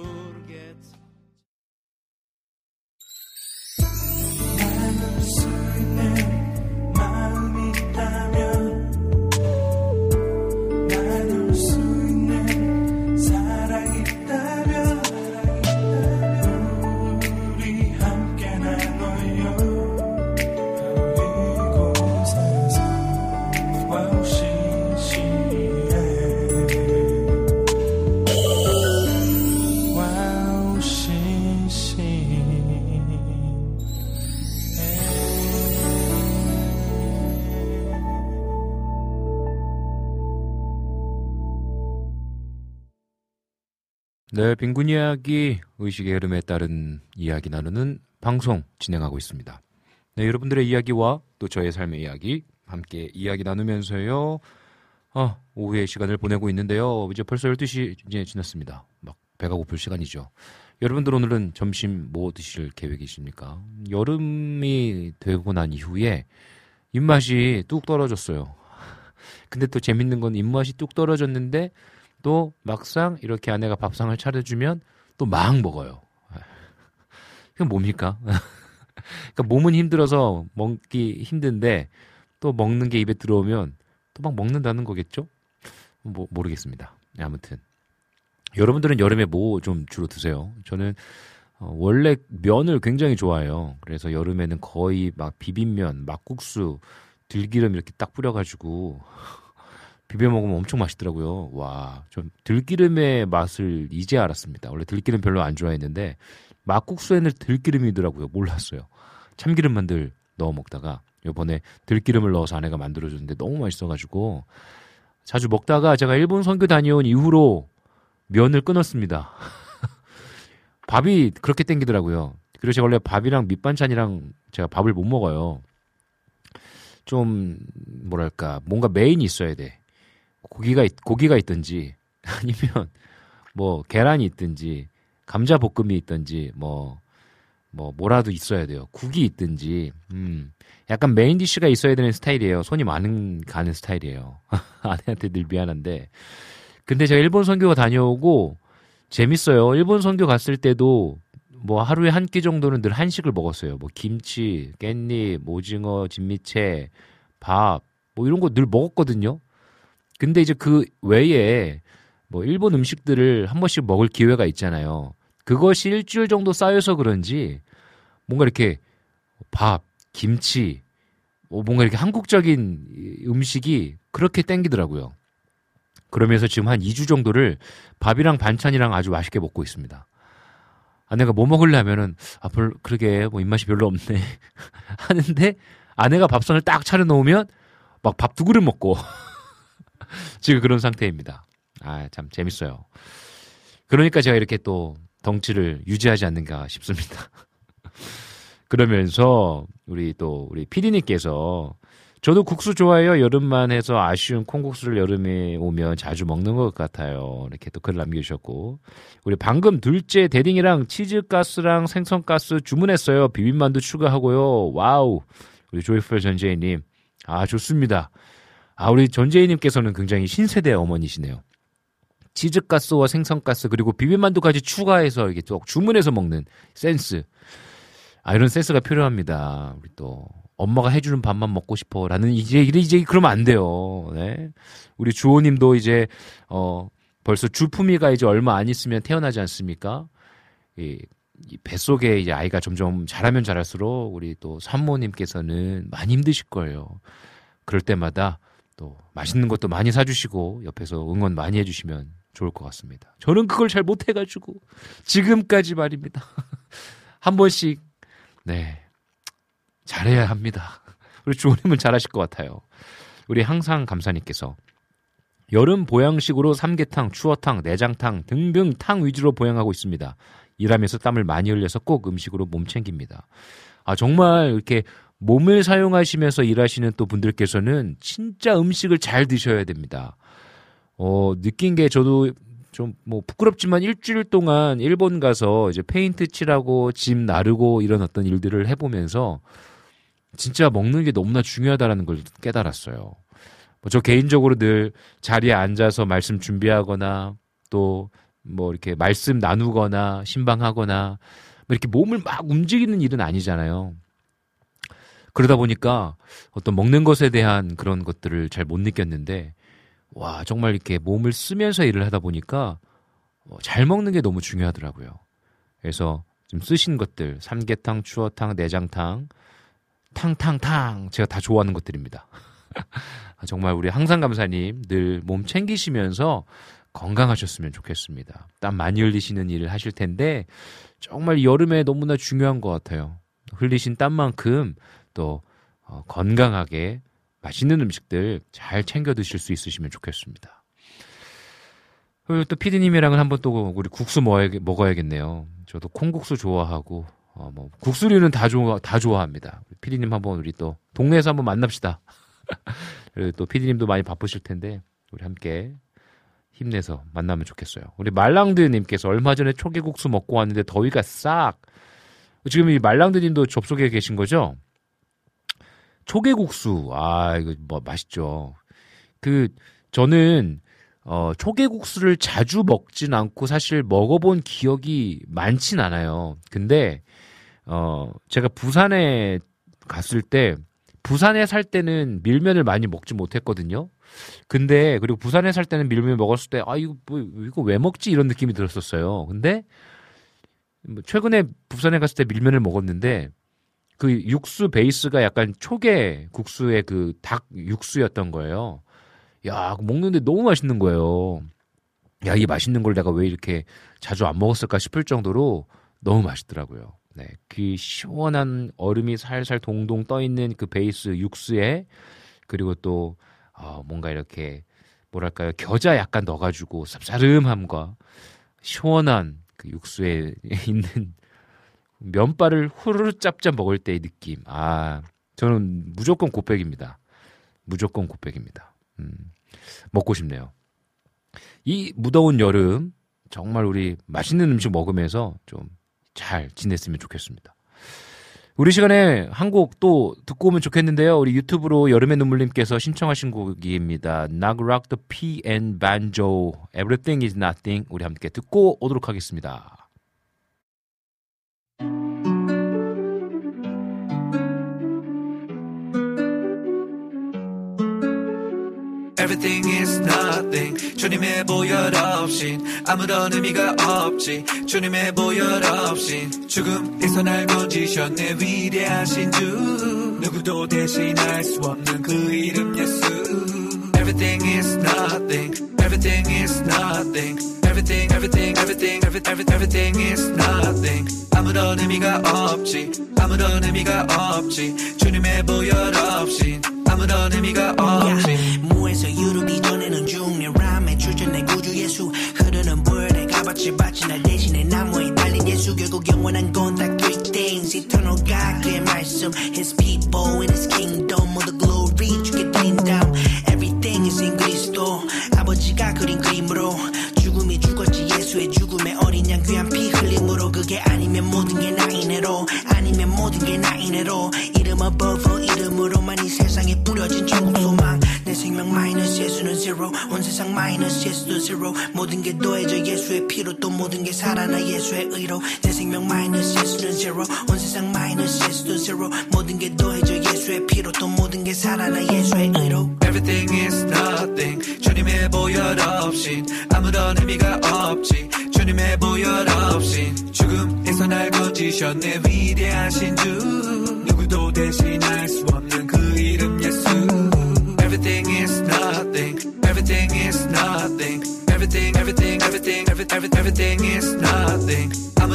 네, 빈곤 이야기, 의식의 흐름에 따른 이야기 나누는 방송 진행하고 있습니다. 네, 여러분들의 이야기와 또 저의 삶의 이야기 함께 이야기 나누면서요. 아, 오후의 시간을 보내고 있는데요. 이제 벌써 12시 이제 지났습니다. 막 배가 고플 시간이죠. 여러분들 오늘은 점심 뭐 드실 계획이십니까? 여름이 되고 난 이후에 입맛이 뚝 떨어졌어요. 근데 또 재밌는 건 입맛이 뚝 떨어졌는데 또 막상 이렇게 아내가 밥상을 차려주면 또 막 먹어요. 그게 뭡니까? 그러니까 몸은 힘들어서 먹기 힘든데 또 먹는 게 입에 들어오면 또 막 먹는다는 거겠죠? 뭐 모르겠습니다. 네, 아무튼 여러분들은 여름에 뭐 좀 주로 드세요? 저는 어, 원래 면을 굉장히 좋아해요. 그래서 여름에는 거의 막 비빔면, 막국수, 들기름 이렇게 딱 뿌려가지고 비벼 먹으면 엄청 맛있더라고요. 와, 좀 들기름의 맛을 이제 알았습니다. 원래 들기름 별로 안 좋아했는데 막국수에는 들기름이더라고요. 몰랐어요. 참기름 만 들 넣어 먹다가 요번에 들기름을 넣어서 아내가 만들어 줬는데 너무 맛있어 가지고 자주 먹다가 제가 일본 선교 다녀온 이후로 면을 끊었습니다. 밥이 그렇게 땡기더라고요. 그리고 제가 원래 밥이랑 밑반찬이랑 제가 밥을 못 먹어요. 좀 뭐랄까 뭔가 main이 있어야 돼. 고기가 있, 고기가 있든지 아니면 뭐 계란이 있든지 감자 볶음이 있든지 뭐뭐 뭐라도 있어야 돼요. 국이 있든지 음 약간 main dish가 있어야 되는 스타일이에요. 손이 많은 가는 스타일이에요. 아내한테 늘 미안한데 근데 제가 일본 선교 다녀오고 재밌어요. 일본 선교 갔을 때도 뭐 하루에 한 끼 정도는 늘 한식을 먹었어요. 뭐 김치, 깻잎, 오징어, 진미채, 밥, 뭐 이런 거 늘 먹었거든요. 근데 이제 그 외에 뭐 일본 음식들을 한 번씩 먹을 기회가 있잖아요. 그것이 일주일 정도 쌓여서 그런지 뭔가 이렇게 밥, 김치, 뭐 뭔가 이렇게 한국적인 이 음식이 그렇게 땡기더라고요. 그러면서 지금 한 2주 정도를 밥이랑 반찬이랑 아주 맛있게 먹고 있습니다. 아내가 뭐 먹을래 하면은 아, 별 그러게 뭐 입맛이 별로 없네 하는데 아내가 밥상을 딱 차려 놓으면 막 밥 두 그릇 먹고 지금 그런 상태입니다. 아, 참 재밌어요. 그러니까 제가 이렇게 또 덩치를 유지하지 않는가 싶습니다. 그러면서 우리 또 우리 피디님께서 저도 국수 좋아해요. 여름만 해서 아쉬운 콩국수를 여름에 오면 자주 먹는 것 같아요. 이렇게 또 글 남겨주셨고. 우리 방금 둘째 대딩이랑 치즈가스랑 생선가스 주문했어요. 비빔만두 추가하고요. 와우. 우리 조이풀 전재희님. 아, 좋습니다. 아, 우리 전재희님께서는 굉장히 신세대 어머니시네요. 치즈가스와 생선가스 그리고 비빔만두까지 추가해서 이게 또 주문해서 먹는 센스. 아, 이런 센스가 필요합니다. 우리 또 엄마가 해주는 밥만 먹고 싶어라는 이제 이제 이제 그러면 안 돼요. 네. 우리 주호님도 이제 어 벌써 주품이가 이제 얼마 안 있으면 태어나지 않습니까? 이, 이 뱃속에 이제 아이가 점점 자라면 자랄수록 우리 또 산모님께서는 많이 힘드실 거예요. 그럴 때마다 또 맛있는 것도 많이 사주시고 옆에서 응원 많이 해주시면 좋을 것 같습니다. 저는 그걸 잘 못해가지고 지금까지 말입니다. 한 번씩 네 잘해야 합니다. 우리 주호님은 잘하실 것 같아요. 우리 항상 감사님께서 여름 보양식으로 삼계탕, 추어탕, 내장탕 등등 탕 위주로 보양하고 있습니다. 일하면서 땀을 많이 흘려서 꼭 음식으로 몸 챙깁니다. 아 정말 이렇게 몸을 사용하시면서 일하시는 또 분들께서는 진짜 음식을 잘 드셔야 됩니다. 어 느낀 게 저도 좀 뭐 부끄럽지만 일주일 동안 일본 가서 이제 페인트 칠하고 짐 나르고 이런 어떤 일들을 해보면서 진짜 먹는 게 너무나 중요하다라는 걸 깨달았어요. 뭐저 개인적으로 늘 자리에 앉아서 말씀 준비하거나 또 뭐 이렇게 말씀 나누거나 신방하거나 뭐 이렇게 몸을 막 움직이는 일은 아니잖아요. 그러다 보니까 어떤 먹는 것에 대한 그런 것들을 잘 못 느꼈는데 와 정말 이렇게 몸을 쓰면서 일을 하다 보니까 어, 잘 먹는 게 너무 중요하더라고요. 그래서 지금 쓰신 것들 삼계탕, 추어탕, 내장탕, 탕탕탕 제가 다 좋아하는 것들입니다. 정말 우리 항상 감사님 늘 몸 챙기시면서 건강하셨으면 좋겠습니다. 땀 많이 흘리시는 일을 하실 텐데 정말 여름에 너무나 중요한 것 같아요. 흘리신 땀만큼 또 어, 건강하게 맛있는 음식들 잘 챙겨 드실 수 있으시면 좋겠습니다. 그리고 또 피디님이랑은 한번 또 우리 국수 먹어야겠네요. 저도 콩국수 좋아하고 어, 뭐 국수류는 다 좋아 다 좋아합니다. 피디님 한번 우리 또 동네에서 한번 만납시다. 그리고 또 피디님도 많이 바쁘실 텐데 우리 함께 힘내서 만나면 좋겠어요. 우리 말랑드님께서 얼마 전에 초계국수 먹고 왔는데 더위가 싹. 지금 이 말랑드님도 접속해 계신 거죠? 초계국수 아 이거 뭐 맛있죠. 그 저는 어 초계국수를 자주 먹진 않고 사실 먹어본 기억이 많진 않아요. 근데 어 제가 부산에 갔을 때 부산에 살 때는 밀면을 많이 먹지 못했거든요. 근데 그리고 부산에 살 때는 밀면 먹었을 때 아 이거 뭐 이거 왜 먹지 이런 느낌이 들었었어요. 근데 뭐 최근에 부산에 갔을 때 밀면을 먹었는데 그 육수 베이스가 약간 초계 국수의 그 닭 육수였던 거예요. 야 먹는데 너무 맛있는 거예요. 야 이 맛있는 걸 내가 왜 이렇게 자주 안 먹었을까 싶을 정도로 너무 맛있더라고요. 네, 그 시원한 얼음이 살살 동동 떠 있는 그 베이스 육수에 그리고 또 어, 뭔가 이렇게 뭐랄까요 겨자 약간 넣어 가지고 쌉싸름함과 시원한 그 육수에 있는 면발을 후루룩 짭짭 먹을 때의 느낌. 아, 저는 무조건 곱백입니다. 무조건 곱백입니다. 음, 먹고 싶네요. 이 무더운 여름 정말 우리 맛있는 음식 먹으면서 좀 잘 지냈으면 좋겠습니다. 우리 시간에 한 곡 또 듣고 오면 좋겠는데요. 우리 유튜브로 여름의 눈물님께서 신청하신 곡입니다. Rock the P and Banjo Everything is Nothing 우리 함께 듣고 오도록 하겠습니다. Everything is nothing 주님의 보혈 없인 아무런 의미가 없지 주님의 보혈 없인 죽음에서 날 건지셨네 위대하신 주 누구도 대신할 수 없는 그 이름 예수 Everything is nothing Everything is nothing Everything everything everything every, every, everything is nothing 아무런 의미가 없지 아무런 의미가 없지 주님의 보혈 없인 아무런 의미가 없지. 무에서 유로 이전에는 중년 라멘 출전해 구주 예수. 흐르는 물에 값어치 받지 날 대신에 나무에 달린 예수. 결국 영원한 건 딱 three things eternal God 그 말씀 His people and His kingdom all the glory 주께 드린다 everything is in 그리스도 아버지가 그린 그림으로 죽음이 죽었지 예수의 주 위한 피 흘림으로 그게 아니면 모든 게 나인애로. 아니면 모든 게 나인애로. 이름 above 이름으로만 이 세상에 뿌려진 천국 소망. 내 생명 마이너스 예수는 zero. 온 세상 마이너스 예수도 zero. 모든 게 더해져 예수의 피로 또 모든 게 살아나 예수의 의로. 내 생명 마이너스 예수는 zero. 온 세상 마이너스 예수도 zero. 모든 게 더해져 예수의 피로 또 모든 게 살아나 예수의 의로. Everything is nothing. 주님의 보혈 없이 아무런 의미가 없지. 주님의 보혈 없인 죽음에서 날 건지셨네 위대하신 주 누구도 대신할 수 없는 그 이름 예수 Everything is nothing Everything is nothing Everything everything everything every, every, everything is nothing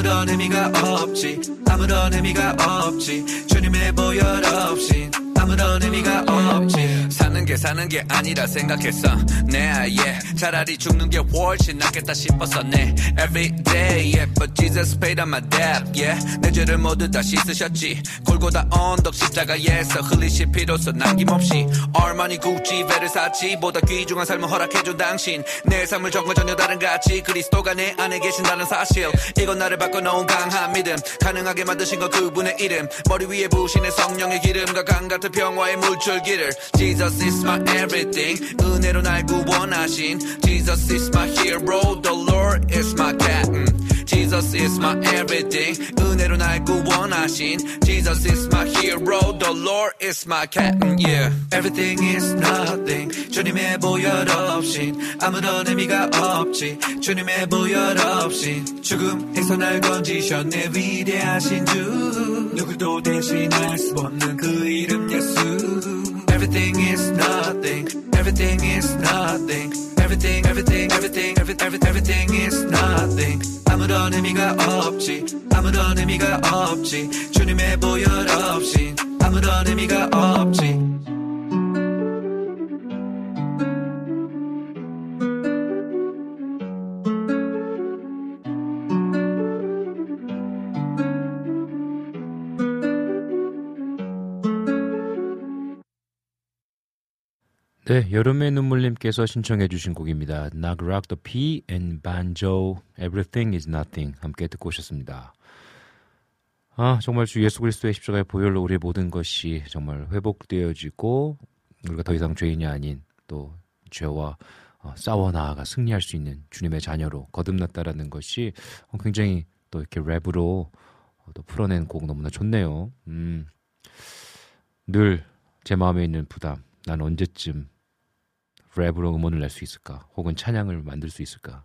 아무런 의미가 없지. 아무런 의미가 없지. 주님의 보혈 없인 아무런 의미가 없지. 사는 게 사는 게 아니라 생각했어. 내 아예 차라리 죽는 게 훨씬 낫겠다 싶었어. 내 everyday yeah. but Jesus paid on my debt. Yeah. 내 죄를 모두 다 씻으셨지. 골고 다 언덕 십자가에서 흘리신 피로써 남김없이. 얼마니 구찌 배를 샀지. 보다 귀중한 삶을 허락해준 당신. 내 삶을 정과 전혀 다른 가치 그리스도가 내 안에 계신다는 사실. 이건 나를 바꿔 놓은 강한 믿음. 가능하게 만드신 건 그분의 이름. 머리 위에 부으시는 성령의 기름과 강 같은 평화의 물줄기를. Jesus is my everything. 은혜로 날 구원하신. Jesus is my hero. The Lord is my captain Jesus is my everything 은혜로 날 구원하신 Jesus is my hero the Lord is my captain yeah Everything is nothing 주님의 보혈 없인 아무런 의미가 없지 주님의 보혈 없인 죽음에서 날 건지셨네 위대하신 주 누구도 대신할 수 없는 그 이름 예수 Everything is nothing Everything is nothing Everything everything everything every, every, everything is nothing 아무런 의미가 없지 아무런 의미가 없지 주님의 보혈 없인 아무런 의미가 없지 네, 여름의 눈물님께서 신청해 주신 곡입니다. Rock the P and Banjo Everything is Nothing 함께 듣고 오셨습니다. 아, 정말 주 예수 그리스도의 십자가의 보혈로 우리의 모든 것이 정말 회복되어지고 우리가 더 이상 죄인이 아닌 또 죄와 어, 싸워 나아가 승리할 수 있는 주님의 자녀로 거듭났다라는 것이 어, 굉장히 또 이렇게 랩으로 어, 또 풀어낸 곡 너무나 좋네요. 음, 늘 제 마음에 있는 부담, 난 언제쯤 랩으로 음원을 낼 수 있을까? 혹은 찬양을 만들 수 있을까?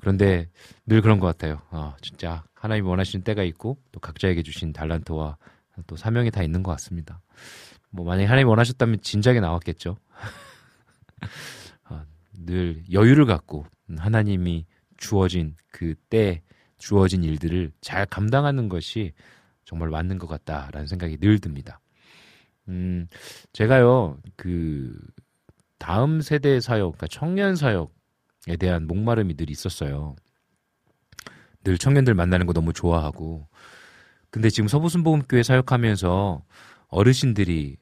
그런데 늘 그런 것 같아요. 아, 진짜 하나님이 원하시는 때가 있고 또 각자에게 주신 달란트와 또 사명이 다 있는 것 같습니다. 뭐 만약에 하나님이 원하셨다면 진작에 나왔겠죠. 아, 늘 여유를 갖고 하나님이 주어진 그 때 주어진 일들을 잘 감당하는 것이 정말 맞는 것 같다라는 생각이 늘 듭니다. 음, 제가요, 그, 다음 세대 사역, 그러니까 청년 사역에 대한 목마름이 늘 있었어요. 늘 청년들 만나는 거 너무 좋아하고. 근데 지금 서부순복음교회 사역하면서 어르신들이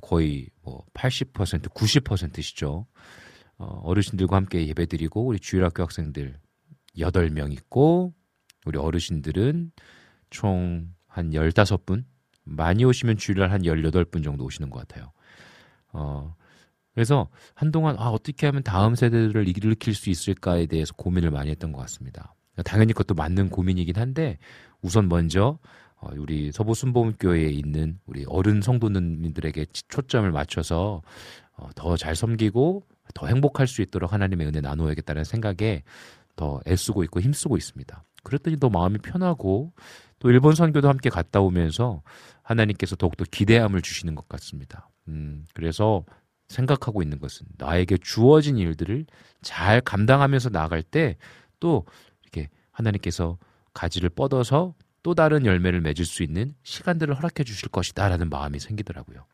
거의 뭐 80%, 90%시죠. 어, 어르신들과 함께 예배드리고 우리 주일학교 학생들 8명 있고 우리 어르신들은 총 한 15분 많이 오시면 주일날 한 18분 정도 오시는 것 같아요. 어, 그래서 한동안 아, 어떻게 하면 다음 세대들을 일으킬 수 있을까에 대해서 고민을 많이 했던 것 같습니다. 당연히 그것도 맞는 고민이긴 한데 우선 먼저 어, 우리 서부 순복음교회에 있는 우리 어른 성도님들에게 초점을 맞춰서 어, 더잘 섬기고 더 행복할 수 있도록 하나님의 은혜 나누어야겠다는 생각에 더 애쓰고 있고 힘쓰고 있습니다. 그랬더니 더 마음이 편하고 또 일본 선교도 함께 갔다 오면서 하나님께서 더욱더 기대함을 주시는 것 같습니다. 음, 그래서 생각하고 있는 것은 나에게 주어진 일들을 잘 감당하면서 나아갈 때 또 이렇게 하나님께서 가지를 뻗어서 또 다른 열매를 맺을 수 있는 시간들을 허락해 주실 것이다라는 마음이 생기더라고요.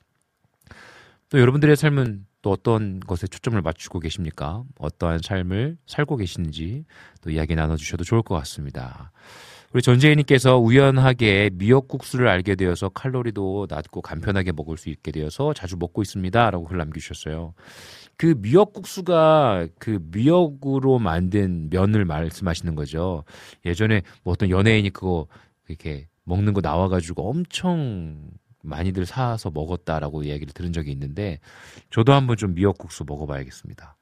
또 여러분들의 삶은 또 어떤 것에 초점을 맞추고 계십니까? 어떠한 삶을 살고 계시는지 또 이야기 나눠주셔도 좋을 것 같습니다. 우리 전재희님께서 우연하게 미역국수를 알게 되어서 칼로리도 낮고 간편하게 먹을 수 있게 되어서 자주 먹고 있습니다. 라고 글 남겨주셨어요. 그 미역국수가 그 미역으로 만든 면을 말씀하시는 거죠. 예전에 뭐 어떤 연예인이 그거 이렇게 먹는 거 나와가지고 엄청 많이들 사서 먹었다라고 이야기를 들은 적이 있는데 저도 한번 좀 미역국수 먹어봐야겠습니다.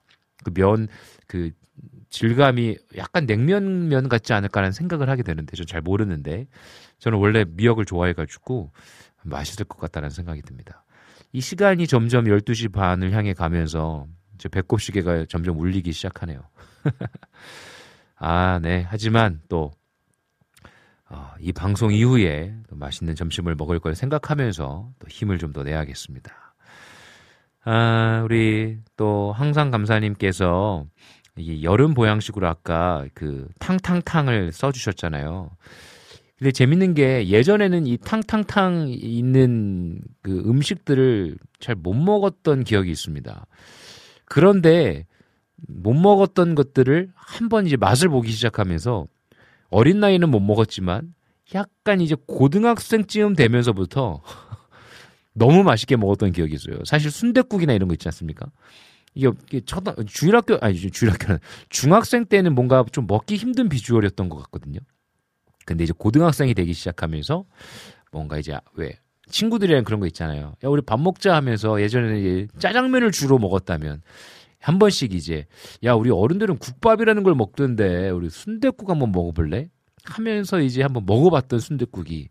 그면그 질감이 약간 냉면 면 같지 않을까라는 생각을 하게 되는데 저잘 모르는데 저는 원래 미역을 좋아해가지고 맛있을 것 같다는 생각이 듭니다. 이 시간이 점점 12시 반을 향해 가면서 제 배꼽 시계가 점점 울리기 시작하네요. 아, 네. 하지만 또, 어, 이 방송 이후에 또 맛있는 점심을 먹을 걸 생각하면서 또 힘을 좀 더 내야겠습니다. 아, 우리 또 항상 감사님께서 이 여름 보양식으로 아까 그 탕탕탕을 써주셨잖아요. 근데 재밌는 게 예전에는 이 탕탕탕 있는 그 음식들을 잘 못 먹었던 기억이 있습니다. 그런데 못 먹었던 것들을 한번 이제 맛을 보기 시작하면서 어린 나이는 못 먹었지만 약간 이제 고등학생쯤 되면서부터 너무 맛있게 먹었던 기억이 있어요. 사실 순댓국이나 이런 거 있지 않습니까? 이게, 초등 중학교 아니 중학교는 중학생 때는 뭔가 좀 먹기 힘든 비주얼이었던 것 같거든요. 근데 이제 고등학생이 되기 시작하면서 뭔가 이제 왜 친구들이랑 그런 거 있잖아요. 야 우리 밥 먹자 하면서 예전에는 이제 짜장면을 주로 먹었다면 한 번씩 이제 야 우리 어른들은 국밥이라는 걸 먹던데 우리 순댓국 한번 먹어볼래? 하면서 이제 한번 먹어봤던 순댓국이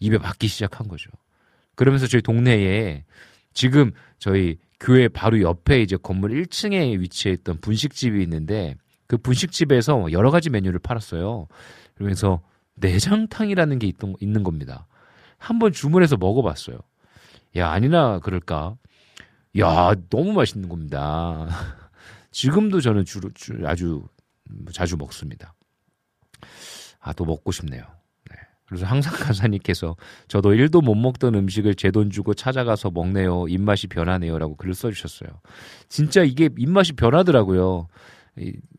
입에 맞기 시작한 거죠. 그러면서 저희 동네에 지금 저희 교회 바로 옆에 이제 건물 1층에 위치해 있던 분식집이 있는데 그 분식집에서 여러 가지 메뉴를 팔았어요. 그러면서 내장탕이라는 게 있던, 있는 겁니다. 한번 주문해서 먹어봤어요. 야, 아니나 그럴까? 야, 너무 맛있는 겁니다. 지금도 저는 주로, 주, 아주 자주 먹습니다. 아, 또 먹고 싶네요. 네. 그래서 항상 간사님께서 저도 1도 못 먹던 음식을 제 돈 주고 찾아가서 먹네요. 입맛이 변하네요. 라고 글을 써주셨어요. 진짜 이게 입맛이 변하더라고요.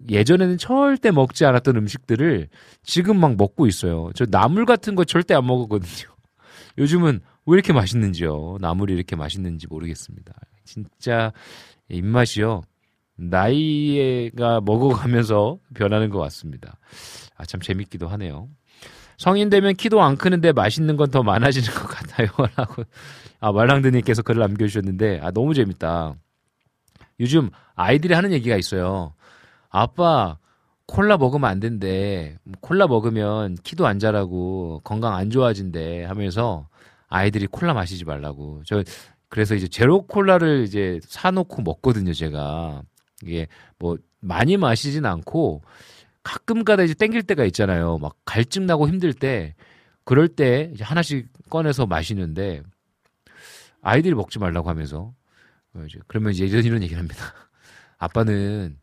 예전에는 절대 먹지 않았던 음식들을 지금 막 먹고 있어요. 저 나물 같은 거 절대 안 먹었거든요. 요즘은 왜 이렇게 맛있는지요? 나물이 이렇게 맛있는지 모르겠습니다. 진짜 입맛이요. 나이가 먹어가면서 변하는 것 같습니다. 아, 참 재밌기도 하네요. 성인 되면 키도 안 크는데 맛있는 건 더 많아지는 것 같아요. 라고, 아, 말랑드님께서 글을 남겨주셨는데, 아, 너무 재밌다. 요즘 아이들이 하는 얘기가 있어요. 아빠, 콜라 먹으면 안 된대. 콜라 먹으면 키도 안 자라고 건강 안 좋아진대 하면서 아이들이 콜라 마시지 말라고. 저, 그래서 이제 제로 콜라를 이제 사놓고 먹거든요, 제가. 이게 뭐 많이 마시진 않고 가끔가다 이제 땡길 때가 있잖아요. 막 갈증 나고 힘들 때 그럴 때 이제 하나씩 꺼내서 마시는데 아이들이 먹지 말라고 하면서 어, 이제 그러면 이제 이런 이런 얘기를 합니다. 아빠는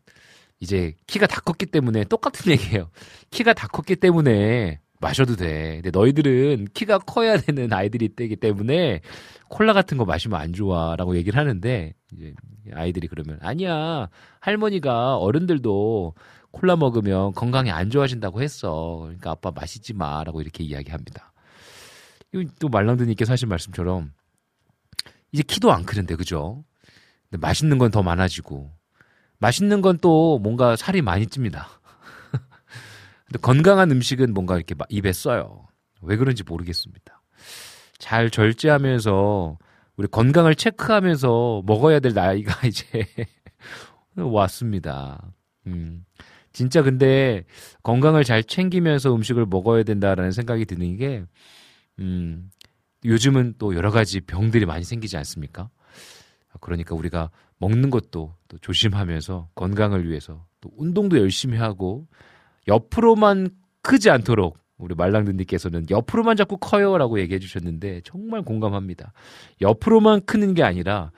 이제 키가 다 컸기 때문에 똑같은 얘기예요. 키가 다 컸기 때문에 마셔도 돼. 근데 너희들은 키가 커야 되는 아이들이 있기 때문에 콜라 같은 거 마시면 안 좋아라고 얘기를 하는데 이제 아이들이 그러면 아니야 할머니가 어른들도 콜라 먹으면 건강이 안 좋아진다고 했어. 그러니까 아빠 마시지 마라고 이렇게 이야기합니다. 또 말랑드님께서 하신 말씀처럼 이제 키도 안 크는데 그죠? 근데 맛있는 건 더 많아지고 맛있는 건 또 뭔가 살이 많이 찝니다. 근데 건강한 음식은 뭔가 이렇게 입에 써요. 왜 그런지 모르겠습니다. 잘 절제하면서 우리 건강을 체크하면서 먹어야 될 나이가 이제 왔습니다. 음. 진짜 근데 건강을 잘 챙기면서 음식을 먹어야 된다라는 생각이 드는 게, 음, 요즘은 또 여러 가지 병들이 많이 생기지 않습니까? 그러니까 우리가 먹는 것도 또 조심하면서 건강을 위해서 또 운동도 열심히 하고 옆으로만 크지 않도록 우리 말랑드님께서는 옆으로만 자꾸 커요라고 얘기해 주셨는데 정말 공감합니다. 옆으로만 크는 게 아니라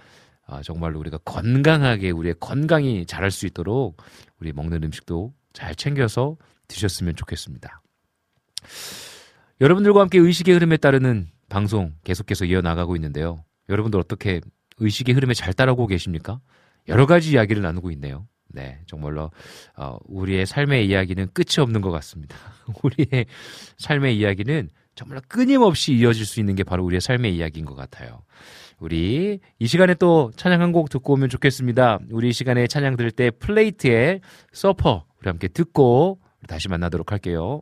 아, 정말로 우리가 건강하게 우리의 건강이 자랄 수 있도록 우리 먹는 음식도 잘 챙겨서 드셨으면 좋겠습니다. 여러분들과 함께 의식의 흐름에 따르는 방송 계속해서 이어나가고 있는데요. 여러분들 어떻게 의식의 흐름에 잘 따라오고 계십니까? 여러 가지 이야기를 나누고 있네요. 네, 정말로 어, 우리의 삶의 이야기는 끝이 없는 것 같습니다. 우리의 삶의 이야기는 정말 끊임없이 이어질 수 있는 게 바로 우리의 삶의 이야기인 것 같아요. 우리 이 시간에 또 찬양 한 곡 듣고 오면 좋겠습니다. 우리 이 시간에 찬양 들을 때 플레이트의 서퍼 우리 함께 듣고 다시 만나도록 할게요.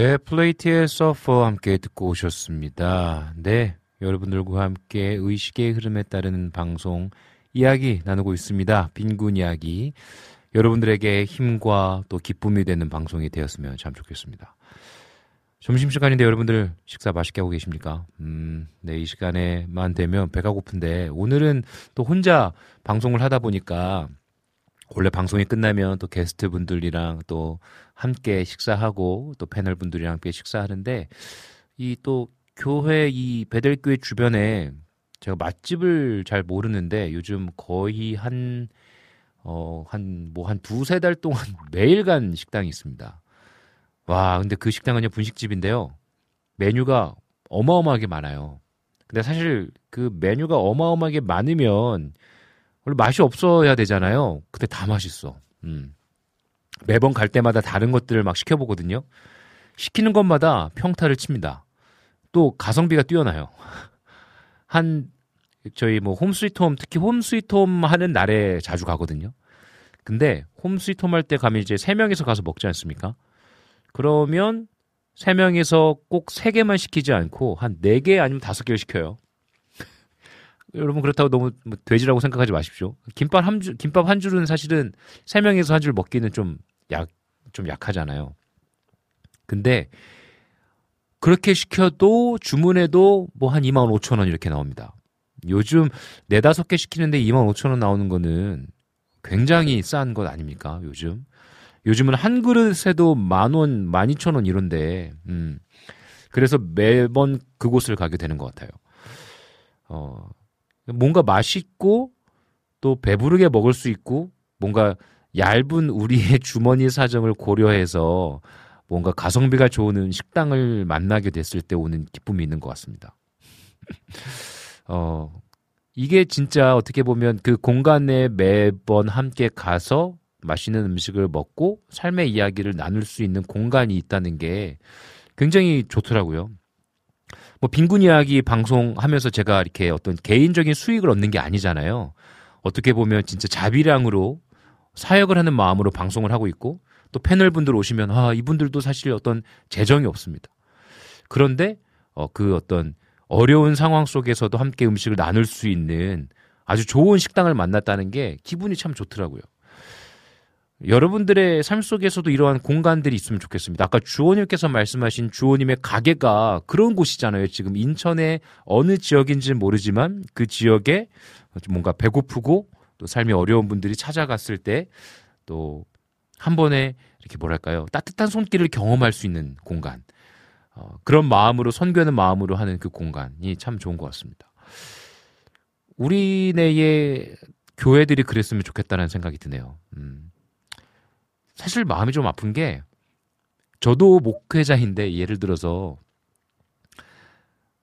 네, 플레이트의 서퍼 함께 듣고 오셨습니다. 네, 여러분들과 함께 의식의 흐름에 따르는 방송 이야기 나누고 있습니다. 빈군 이야기. 여러분들에게 힘과 또 기쁨이 되는 방송이 되었으면 참 좋겠습니다. 점심시간인데 여러분들 식사 맛있게 하고 계십니까? 음, 네, 이 시간에만 되면 배가 고픈데 오늘은 또 혼자 방송을 하다 보니까 원래 방송이 끝나면 또 게스트 분들이랑 또 함께 식사하고 또 패널 분들이랑 함께 식사하는데 이 또 교회 이 베델교회 주변에 제가 맛집을 잘 모르는데 요즘 거의 한 어, 한, 뭐, 한 두세 달 동안 매일 간 식당이 있습니다. 와, 근데 그 식당은요, 분식집인데요. 메뉴가 어마어마하게 많아요. 근데 사실 그 메뉴가 어마어마하게 많으면 원래 맛이 없어야 되잖아요. 근데 다 맛있어. 음. 매번 갈 때마다 다른 것들을 막 시켜보거든요. 시키는 것마다 평타를 칩니다. 또 가성비가 뛰어나요. 한 저희 뭐 홈스위트홈 특히 홈스위트홈 하는 날에 자주 가거든요. 근데 홈스위트홈 할 때 가면 이제 세 명이서 가서 먹지 않습니까? 그러면 세 명이서 꼭 세 개만 시키지 않고 한 네 개 아니면 다섯 개를 시켜요. 여러분 그렇다고 너무 뭐 돼지라고 생각하지 마십시오. 김밥 한 줄, 김밥 한 줄은 사실은 세 명이서 한 줄 먹기는 좀 약, 좀 약하잖아요. 근데 그렇게 시켜도 주문해도 뭐 한 2만 5천 원 이렇게 나옵니다. 요즘 네다섯 개 시키는데 2만 5천 원 나오는 거는 굉장히 싼 것 아닙니까? 요즘. 요즘은 한 그릇에도 만 원, 만 이천 원 이런데, 음. 그래서 매번 그곳을 가게 되는 것 같아요. 어, 뭔가 맛있고 또 배부르게 먹을 수 있고 뭔가 얇은 우리의 주머니 사정을 고려해서 뭔가 가성비가 좋은 식당을 만나게 됐을 때 오는 기쁨이 있는 것 같습니다. 어, 이게 진짜 어떻게 보면 그 공간에 매번 함께 가서 맛있는 음식을 먹고 삶의 이야기를 나눌 수 있는 공간이 있다는 게 굉장히 좋더라고요. 뭐 빈곤 이야기 방송하면서 제가 이렇게 어떤 개인적인 수익을 얻는 게 아니잖아요. 어떻게 보면 진짜 자비량으로 사역을 하는 마음으로 방송을 하고 있고 또 패널 분들 오시면 아 이분들도 사실 어떤 재정이 없습니다. 그런데 어, 그 어떤 어려운 상황 속에서도 함께 음식을 나눌 수 있는 아주 좋은 식당을 만났다는 게 기분이 참 좋더라고요. 여러분들의 삶 속에서도 이러한 공간들이 있으면 좋겠습니다. 아까 주호님께서 말씀하신 주호님의 가게가 그런 곳이잖아요. 지금 인천의 어느 지역인지는 모르지만 그 지역에 뭔가 배고프고 또 삶이 어려운 분들이 찾아갔을 때 또 한 번에 이렇게 뭐랄까요. 따뜻한 손길을 경험할 수 있는 공간. 어, 그런 마음으로 선교하는 마음으로 하는 그 공간이 참 좋은 것 같습니다. 우리네의 교회들이 그랬으면 좋겠다는 생각이 드네요. 음. 사실 마음이 좀 아픈 게 저도 목회자인데 예를 들어서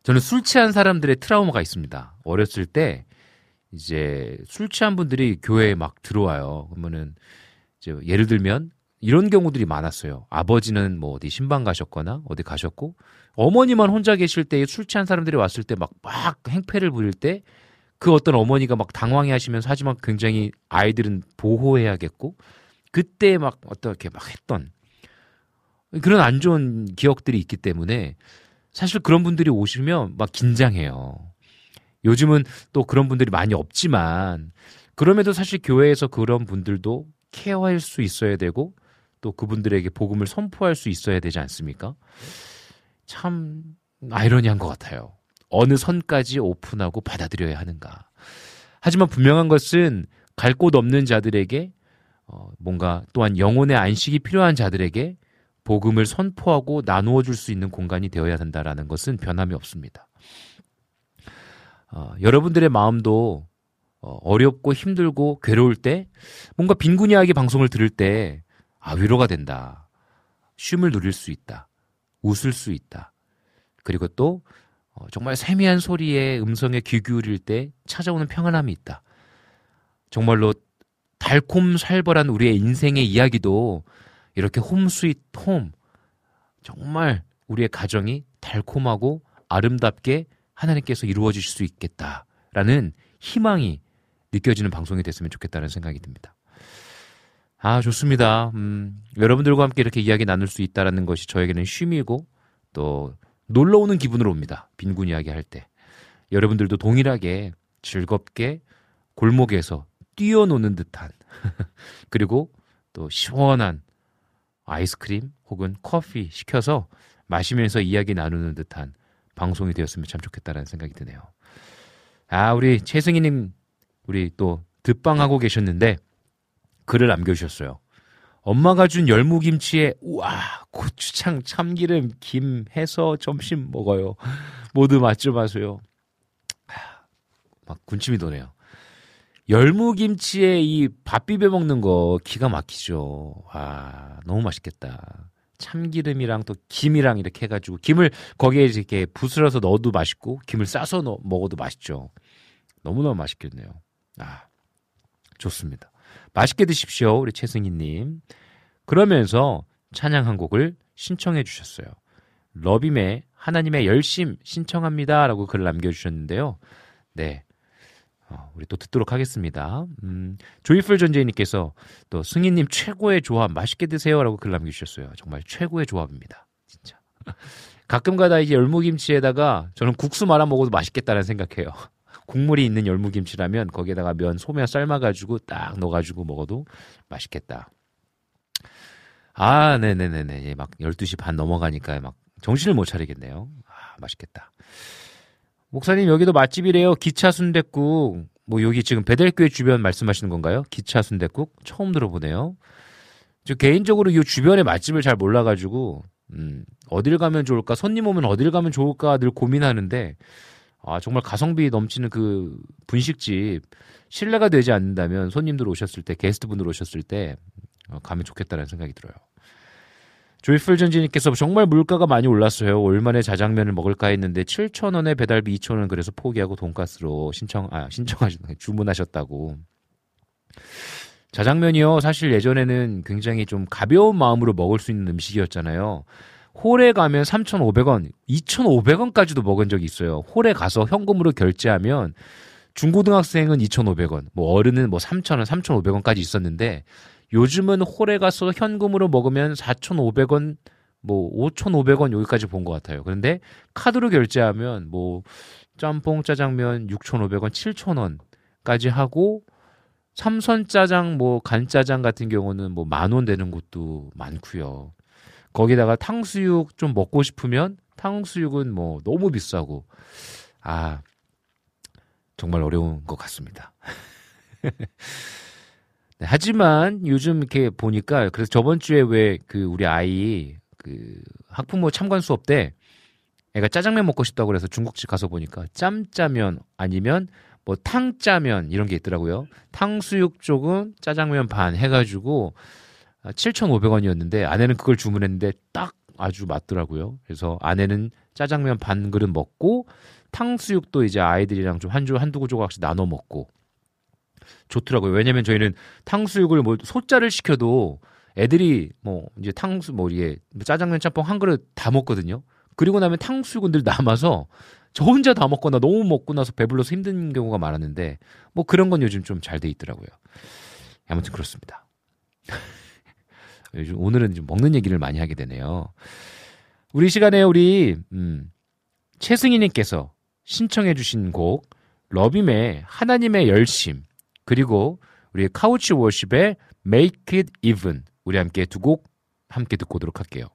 저는 술 취한 사람들의 트라우마가 있습니다. 어렸을 때 이제 술 취한 분들이 교회에 막 들어와요. 그러면은 이제 예를 들면 이런 경우들이 많았어요. 아버지는 뭐 어디 신방 가셨거나 어디 가셨고 어머니만 혼자 계실 때 술 취한 사람들이 왔을 때막막 행패를 부릴 때 그 어떤 어머니가 막 당황해 하시면서 하지만 굉장히 아이들은 보호해야겠고 그때 막 어떻게 막 했던 그런 안 좋은 기억들이 있기 때문에 사실 그런 분들이 오시면 막 긴장해요. 요즘은 또 그런 분들이 많이 없지만 그럼에도 사실 교회에서 그런 분들도 케어할 수 있어야 되고 또 그분들에게 복음을 선포할 수 있어야 되지 않습니까? 참 아이러니한 것 같아요. 어느 선까지 오픈하고 받아들여야 하는가. 하지만 분명한 것은 갈 곳 없는 자들에게 어, 뭔가 또한 영혼의 안식이 필요한 자들에게 복음을 선포하고 나누어 줄 수 있는 공간이 되어야 된다라는 것은 변함이 없습니다. 어, 여러분들의 마음도 어, 어렵고 힘들고 괴로울 때 뭔가 빈곤 이야기 방송을 들을 때 아, 위로가 된다. 쉼을 누릴 수 있다. 웃을 수 있다. 그리고 또 어, 정말 세미한 소리의 음성에 귀 기울일 때 찾아오는 평안함이 있다. 정말로 달콤살벌한 우리의 인생의 이야기도 이렇게 home sweet home 정말 우리의 가정이 달콤하고 아름답게 하나님께서 이루어 주실 수 있겠다라는 희망이 느껴지는 방송이 됐으면 좋겠다는 생각이 듭니다. 아, 좋습니다. 음, 여러분들과 함께 이렇게 이야기 나눌 수 있다라는 것이 저에게는 쉼이고 또 놀러 오는 기분으로 옵니다. 빈군 이야기 할 때. 여러분들도 동일하게 즐겁게 골목에서 뛰어노는 듯한 그리고 또 시원한 아이스크림 혹은 커피 시켜서 마시면서 이야기 나누는 듯한 방송이 되었으면 참 좋겠다라는 생각이 드네요. 아, 우리 최승희님, 우리 또 듣방하고 계셨는데 글을 남겨주셨어요. 엄마가 준 열무김치에 우와 고추장 참기름 김 해서 점심 먹어요. 모두 맛좀 하세요. 막 군침이 도네요. 열무김치에 이 밥 비벼 먹는 거 기가 막히죠. 와 너무 맛있겠다. 참기름이랑 또 김이랑 이렇게 해가지고 김을 거기에 이렇게 부스러서 넣어도 맛있고 김을 싸서 넣어, 먹어도 맛있죠. 너무너무 맛있겠네요. 아 좋습니다. 맛있게 드십시오, 우리 최승희님. 그러면서 찬양 한 곡을 신청해 주셨어요. 러빔의 하나님의 열심 신청합니다라고 글을 남겨주셨는데요. 네. 어, 우리 또 듣도록 하겠습니다. 음, 조이풀 전재희님께서 또 승희님 최고의 조합 맛있게 드세요라고 글 남겨주셨어요. 정말 최고의 조합입니다. 진짜. 가끔가다 이제 열무김치에다가 저는 국수 말아 먹어도 맛있겠다는 생각해요. 국물이 있는 열무김치라면 거기에다가 면 소면 삶아가지고 딱 넣어가지고 먹어도 맛있겠다. 아, 네네네네. 막 12시 반 넘어가니까 막 정신을 못 차리겠네요. 아, 맛있겠다. 목사님, 여기도 맛집이래요. 기차 순댓국. 뭐, 여기 지금 배달교회 주변 말씀하시는 건가요? 기차 순댓국? 처음 들어보네요. 저 개인적으로 이 주변의 맛집을 잘 몰라가지고, 음, 어딜 가면 좋을까? 손님 오면 어딜 가면 좋을까? 늘 고민하는데, 아, 정말 가성비 넘치는 그 분식집, 신뢰가 되지 않는다면 손님들 오셨을 때, 게스트분들 오셨을 때, 어, 가면 좋겠다는 생각이 들어요. 조이풀 전지님께서 정말 물가가 많이 올랐어요. 얼마에 자장면을 먹을까 했는데 7,000원에 배달비 2,000원 그래서 포기하고 돈가스로 신청 아 신청하셨 주문하셨다고. 자장면이요. 사실 예전에는 굉장히 좀 가벼운 마음으로 먹을 수 있는 음식이었잖아요. 홀에 가면 3,500원, 2,500원까지도 먹은 적이 있어요. 홀에 가서 현금으로 결제하면 중고등학생은 2,500원, 뭐 어른은 뭐 3,000원, 3,500원까지 있었는데 요즘은 홀에 가서 현금으로 먹으면 4,500원, 뭐 5,500원 여기까지 본 것 같아요. 그런데 카드로 결제하면 뭐 짬뽕 짜장면 6,500원, 7,000원까지 하고 삼선 짜장, 뭐 간짜장 같은 경우는 뭐 만 원 되는 곳도 많고요. 거기다가 탕수육 좀 먹고 싶으면 탕수육은 뭐 너무 비싸고 아 정말 어려운 것 같습니다. 네, 하지만 요즘 이렇게 보니까 그래서 저번 주에 왜 그 우리 아이 그 학부모 참관 수업 때 애가 짜장면 먹고 싶다고 그래서 중국집 가서 보니까 짬짜면 아니면 뭐 탕짜면 이런 게 있더라고요. 탕수육 쪽은 짜장면 반 해가지고 7,500원이었는데 아내는 그걸 주문했는데 딱 아주 맞더라고요. 그래서 아내는 짜장면 반 그릇 먹고 탕수육도 이제 아이들이랑 좀 한주 한두 조각씩 나눠 먹고 좋더라고요. 왜냐면 저희는 탕수육을 뭐 소자를 시켜도 애들이 뭐 이제 탕수 뭐 이게 짜장면 짬뽕 한 그릇 다 먹거든요. 그리고 나면 탕수육은 늘 남아서 저 혼자 다 먹거나 너무 먹고 나서 배불러서 힘든 경우가 많았는데 뭐 그런 건 요즘 좀 잘 돼 있더라고요. 아무튼 그렇습니다. 요즘 오늘은 좀 먹는 얘기를 많이 하게 되네요. 우리 시간에 우리 음, 최승희님께서 신청해주신 곡 러빔의 하나님의 열심 그리고 우리 카우치 워십의 Make It Even 우리 함께 두 곡 함께 듣고 오도록 할게요.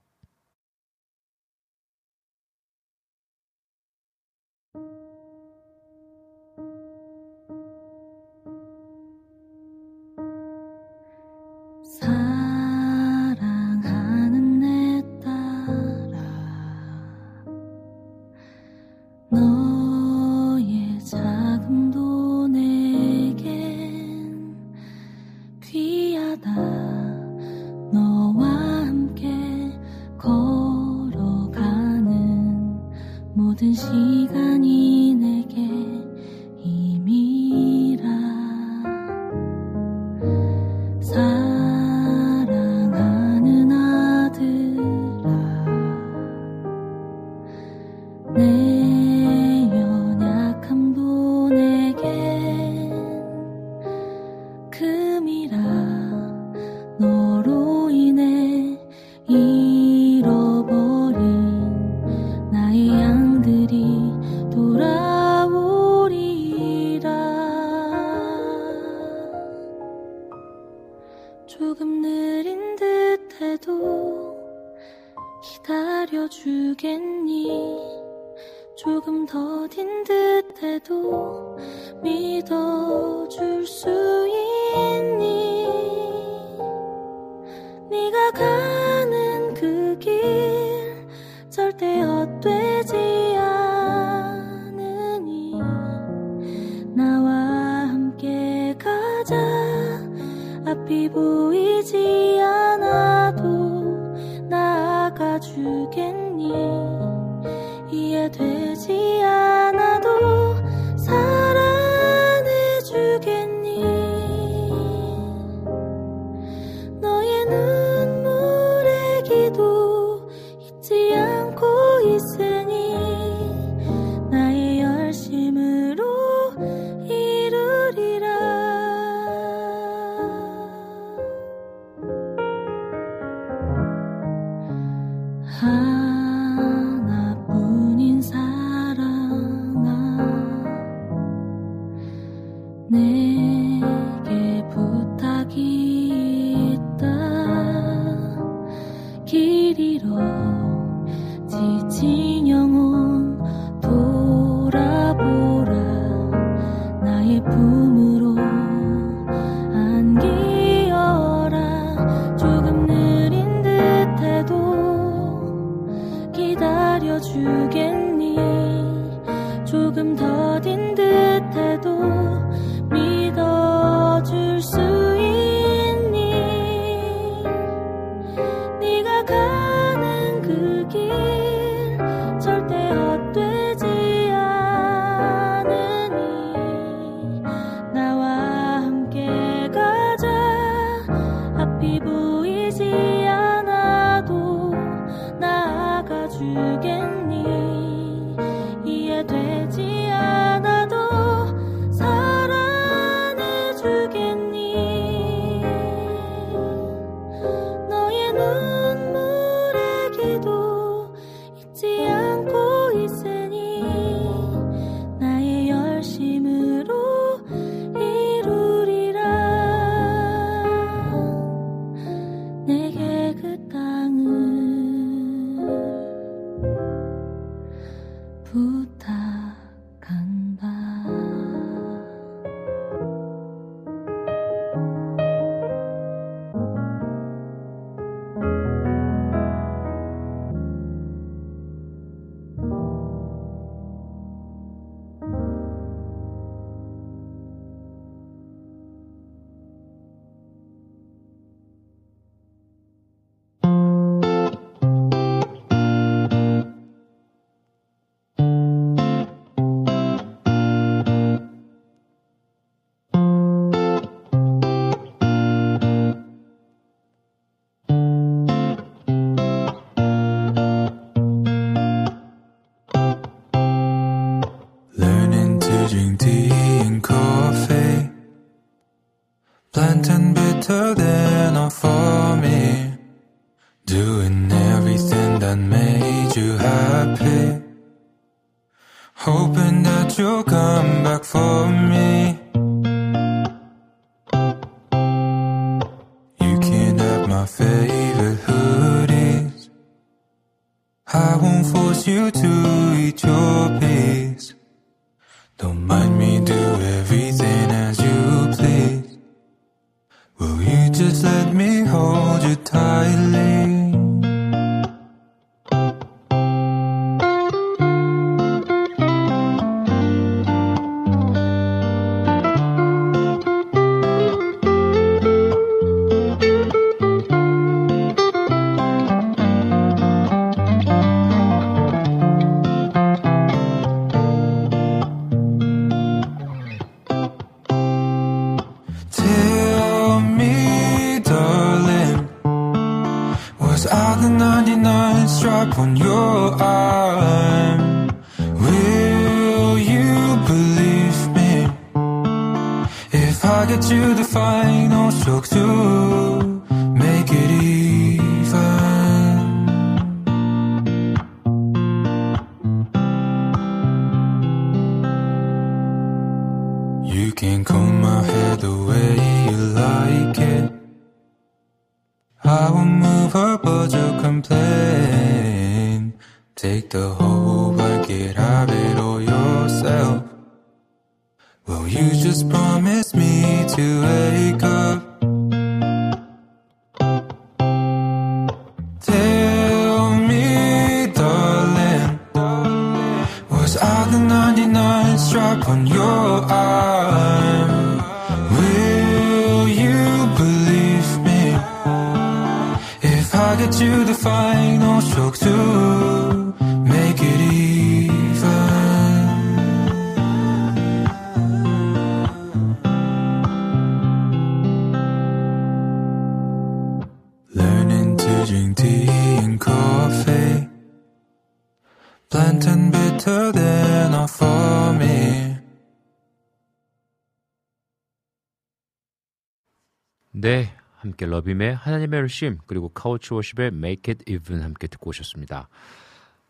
열심 그리고 카우치 워십의 Make It Even 함께 듣고 오셨습니다.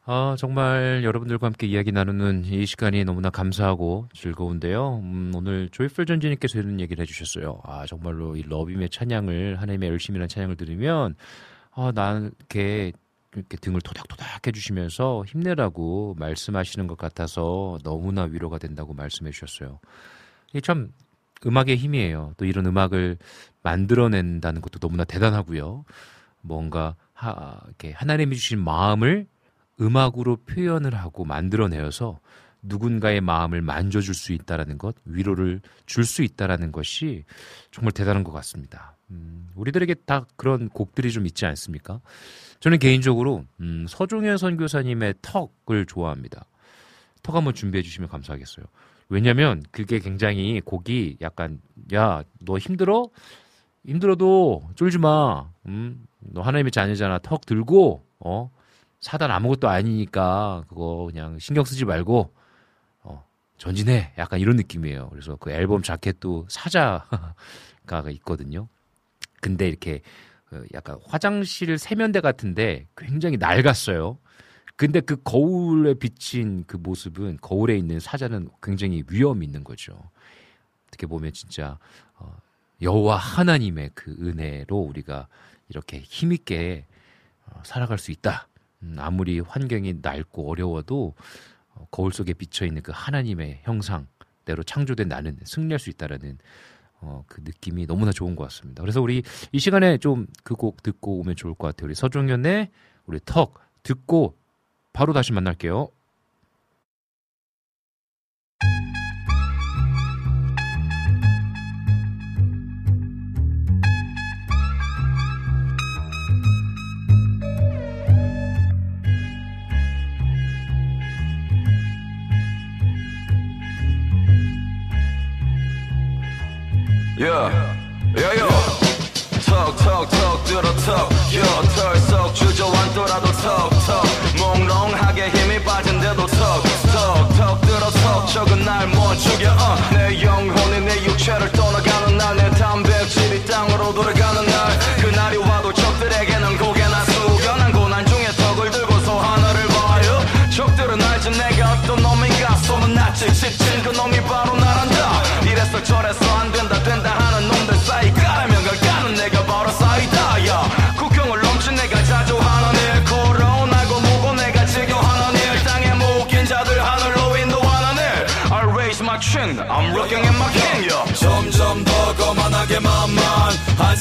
아, 정말 여러분들과 함께 이야기 나누는 이 시간이 너무나 감사하고 즐거운데요. 음, 오늘 조이풀 전지님께서 이런 얘기를 해주셨어요. 아, 정말로 이 러빔의 찬양을, 하나님의 열심이라는 찬양을 들으면, 아, 난 이렇게, 등을 토닥토닥 해주시면서 힘내라고 말씀하시는 것 같아서 너무나 위로가 된다고 말씀해 주셨어요. 이게 참 음악의 힘이에요. 또 이런 음악을 만들어낸다는 것도 너무나 대단하고요. 뭔가 하, 이렇게 하나님이 주신 마음을 음악으로 표현을 하고 만들어내어서 누군가의 마음을 만져줄 수 있다라는 것, 위로를 줄 수 있다라는 것이 정말 대단한 것 같습니다. 음, 우리들에게 다 그런 곡들이 좀 있지 않습니까? 저는 개인적으로 음, 서종현 선교사님의 턱을 좋아합니다. 턱 한번 준비해 주시면 감사하겠어요. 왜냐면 그게 굉장히 곡이 약간 야 너 힘들어? 힘들어도 쫄지 마. 음, 너 하나님의 자녀잖아. 턱 들고 어 사단 아무것도 아니니까 그거 그냥 신경 쓰지 말고 어 전진해. 약간 이런 느낌이에요. 그래서 그 앨범 자켓도 사자가 있거든요. 근데 이렇게 그 약간 화장실 세면대 같은데 굉장히 낡았어요. 근데 그 거울에 비친 그 모습은 거울에 있는 사자는 굉장히 위험 있는 거죠. 어떻게 보면 진짜 어, 여호와 하나님의 그 은혜로 우리가 이렇게 힘있게 어, 살아갈 수 있다. 음, 아무리 환경이 낡고 어려워도 어, 거울 속에 비쳐 있는 그 하나님의 형상대로 창조된 나는 승리할 수 있다라는 어, 그 느낌이 너무나 좋은 것 같습니다. 그래서 우리 이 시간에 좀 그 곡 듣고 오면 좋을 것 같아요. 우리 서종현의 우리 턱 듣고 바로 다시 만날게요.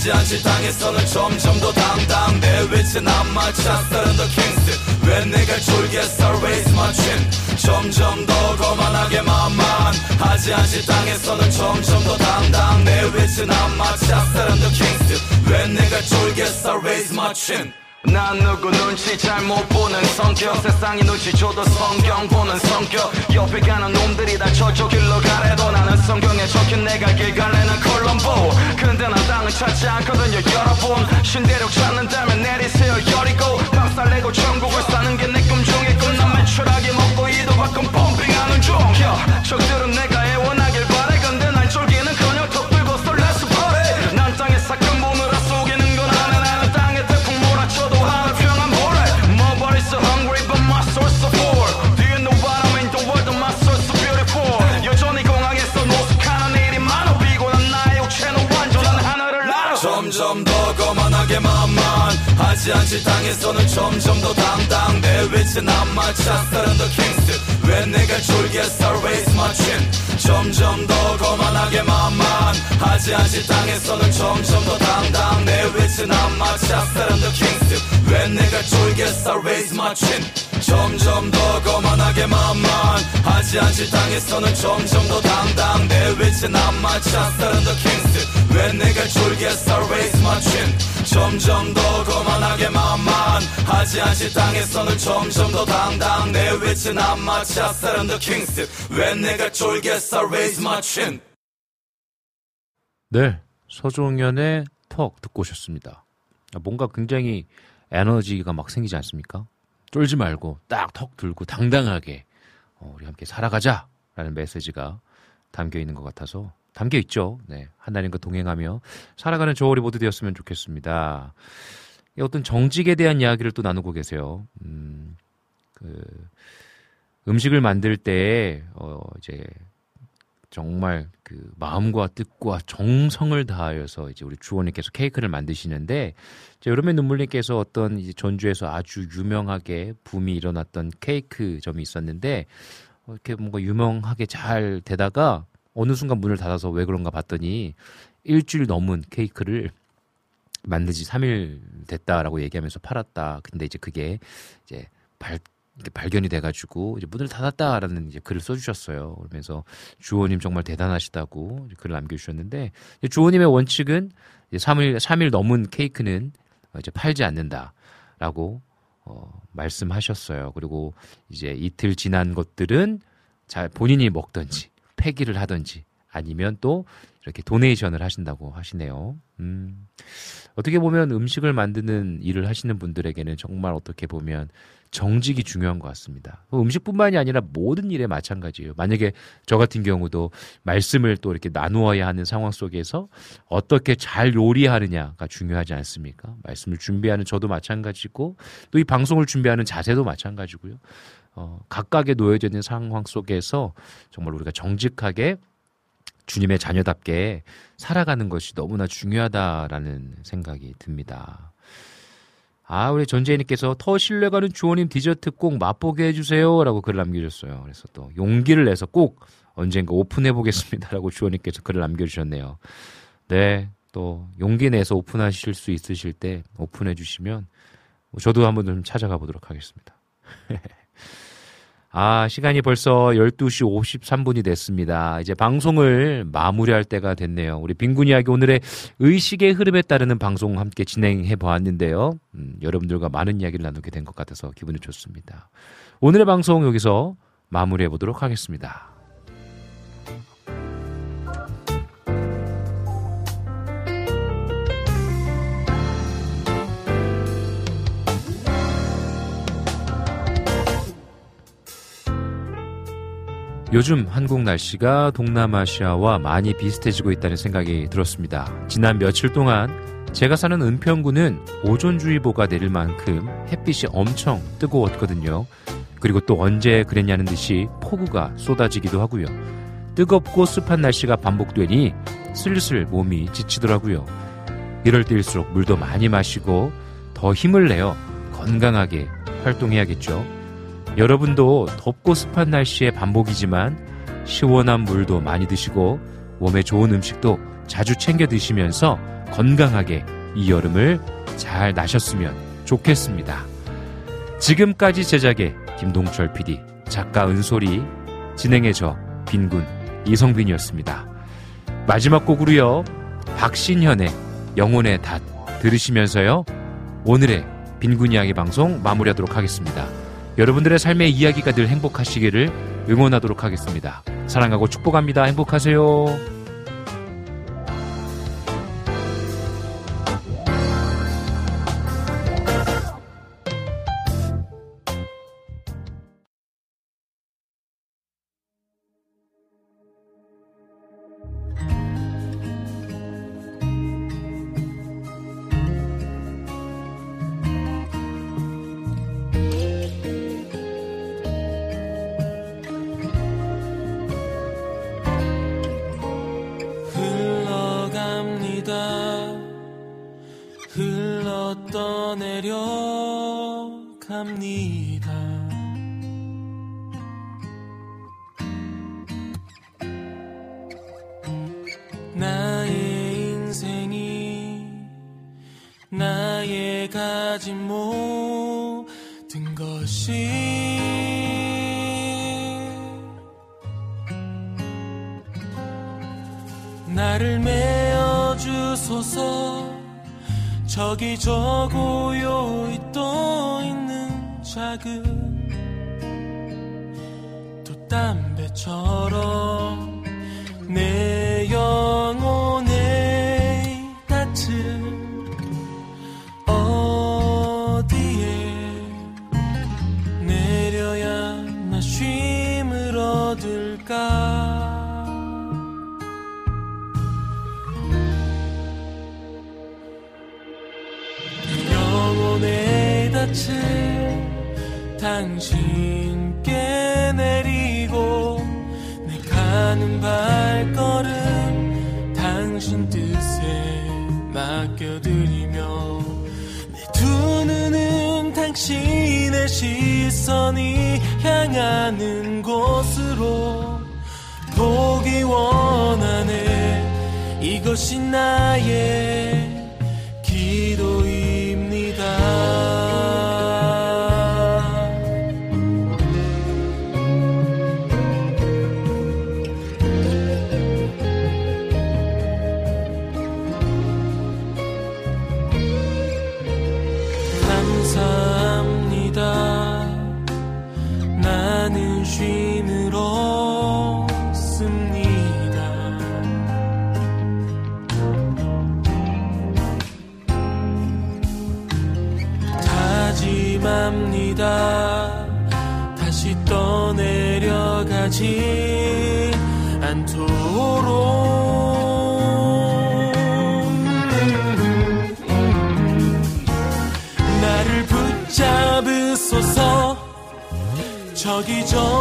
하지 않지 땅에서는 점점 더 당당. 내 위치 난 마치 a son of the king's 왜 내가 쫄겠어 raise my chin 점점 더 거만하게 만만 하지 않지 땅에서는 점점 더 당당. 내 위치 난 마치 a son of the king's 왜 내가 쫄겠어 raise my chin 난 누구 눈치 잘 못 보는 성격. 세상이 눈치 줘도 성경 보는 성격. 옆에 가는 놈들이 다 저쪽 길로 가래도 나는 성경에 적힌 내가 길 갈래는 콜럼보. 근데 나 땅을 찾지 않거든요 여러분. 신대륙 찾는다면 내리세요 여리고. 박살내고 천국을 사는 게 내 꿈 중에 꿈난 매출하게 먹고 이도 가끔 펌핑하는 중 yeah, 적들은 내가 애원하길 바래. 근데 난 쫄기는커녕 턱 들고서 let's party 난 땅에 사건 보느 더 하지 않지 땅에서는 점점 더 당당. 내 위치 난 마치 son of the king's 왜 내가 쫄겠어 raise my chin 점점 더 거만하게 만만. 하지 않지 땅에서는 점점 더 당당. 내 위치 난 마치 son of the king's 왜 내가 쫄겠어 raise my chin 점점 더 거만하게 만만. 하지 않지 땅에서는 점점 더 당당. 내 위치 난 마치 son of the king's 왜 내가 쫄겠어 raise my chin 점점 더 거만하게 만만. 하지 않지 땅에서는 점점 더 당당. 내 위치 남마차 사람도 킹스 왜 내가 졸겠어 raise my chin 네, 서종현의 턱 듣고 오셨습니다. 뭔가 굉장히 에너지가 막 생기지 않습니까? 쫄지 말고 딱 턱 들고 당당하게 어, 우리 함께 살아가자라는 메시지가 담겨 있는 것 같아서 담겨 있죠. 네, 하나님과 동행하며 살아가는 저월이 모두 되었으면 좋겠습니다. 이 어떤 정직에 대한 이야기를 또 나누고 계세요. 음, 그 음식을 만들 때 어, 이제 정말 그 마음과 뜻과 정성을 다하여서 이제 우리 주원님께서 케이크를 만드시는데 이제 여름의 눈물님께서 어떤 이제 전주에서 아주 유명하게 붐이 일어났던 케이크점이 있었는데 어, 이렇게 뭔가 유명하게 잘 되다가 어느 순간 문을 닫아서 왜 그런가 봤더니 일주일 넘은 케이크를 만든 지 3일 됐다라고 얘기하면서 팔았다. 근데 이제 그게 이제 발, 발견이 돼가지고 이제 문을 닫았다라는 이제 글을 써주셨어요. 그러면서 주호님 정말 대단하시다고 글을 남겨주셨는데 주호님의 원칙은 이제 3일 3일 넘은 케이크는 어, 이제 팔지 않는다라고 어, 말씀하셨어요. 그리고 이제 이틀 지난 것들은 잘 본인이 먹던지 폐기를 하던지 아니면 또 이렇게 도네이션을 하신다고 하시네요. 음, 어떻게 보면 음식을 만드는 일을 하시는 분들에게는 정말 어떻게 보면 정직이 중요한 것 같습니다. 뭐 음식뿐만이 아니라 모든 일에 마찬가지예요. 만약에 저 같은 경우도 말씀을 또 이렇게 나누어야 하는 상황 속에서 어떻게 잘 요리하느냐가 중요하지 않습니까? 말씀을 준비하는 저도 마찬가지고 또 이 방송을 준비하는 자세도 마찬가지고요. 어, 각각의 놓여져 있는 상황 속에서 정말 우리가 정직하게 주님의 자녀답게 살아가는 것이 너무나 중요하다라는 생각이 듭니다. 아, 우리 전재희님께서 더 신뢰가는 주호님 디저트 꼭 맛보게 해주세요. 라고 글을 남겨주셨어요. 그래서 또 용기를 내서 꼭 언젠가 오픈해 보겠습니다. 라고 주호님께서 글을 남겨주셨네요. 네. 또 용기 내서 오픈하실 수 있으실 때 오픈해 주시면 저도 한번 좀 찾아가 보도록 하겠습니다. 아, 시간이 벌써 12시 53분이 됐습니다. 이제 방송을 마무리할 때가 됐네요. 우리 빈군 이야기 오늘의 의식의 흐름에 따르는 방송 함께 진행해 보았는데요. 음, 여러분들과 많은 이야기를 나누게 된 것 같아서 기분이 좋습니다. 오늘의 방송 여기서 마무리해 보도록 하겠습니다. 요즘 한국 날씨가 동남아시아와 많이 비슷해지고 있다는 생각이 들었습니다. 지난 며칠 동안 제가 사는 은평구는 오존주의보가 내릴 만큼 햇빛이 엄청 뜨거웠거든요. 그리고 또 언제 그랬냐는 듯이 폭우가 쏟아지기도 하고요. 뜨겁고 습한 날씨가 반복되니 슬슬 몸이 지치더라고요. 이럴 때일수록 물도 많이 마시고 더 힘을 내어 건강하게 활동해야겠죠. 여러분도 덥고 습한 날씨의 반복이지만 시원한 물도 많이 드시고 몸에 좋은 음식도 자주 챙겨 드시면서 건강하게 이 여름을 잘 나셨으면 좋겠습니다. 지금까지 제작의 김동철 PD, 작가 은솔이, 진행의 저 빈군 이성빈이었습니다. 마지막 곡으로요. 박신현의 영혼의 닷 들으시면서요. 오늘의 빈군 이야기 방송 마무리하도록 하겠습니다. 여러분들의 삶의 이야기가 늘 행복하시기를 응원하도록 하겠습니다. 사랑하고 축복합니다. 행복하세요. 나를 메어 주소서. 저기 저 고요히 떠 있는 작은 또 담배처럼 빛을 당신께 내리고 내 가는 발걸음 당신 뜻에 맡겨드리며 내 두 눈은 당신의 시선이 향하는 곳으로 보기 원하네. 이것이 나의 여기저기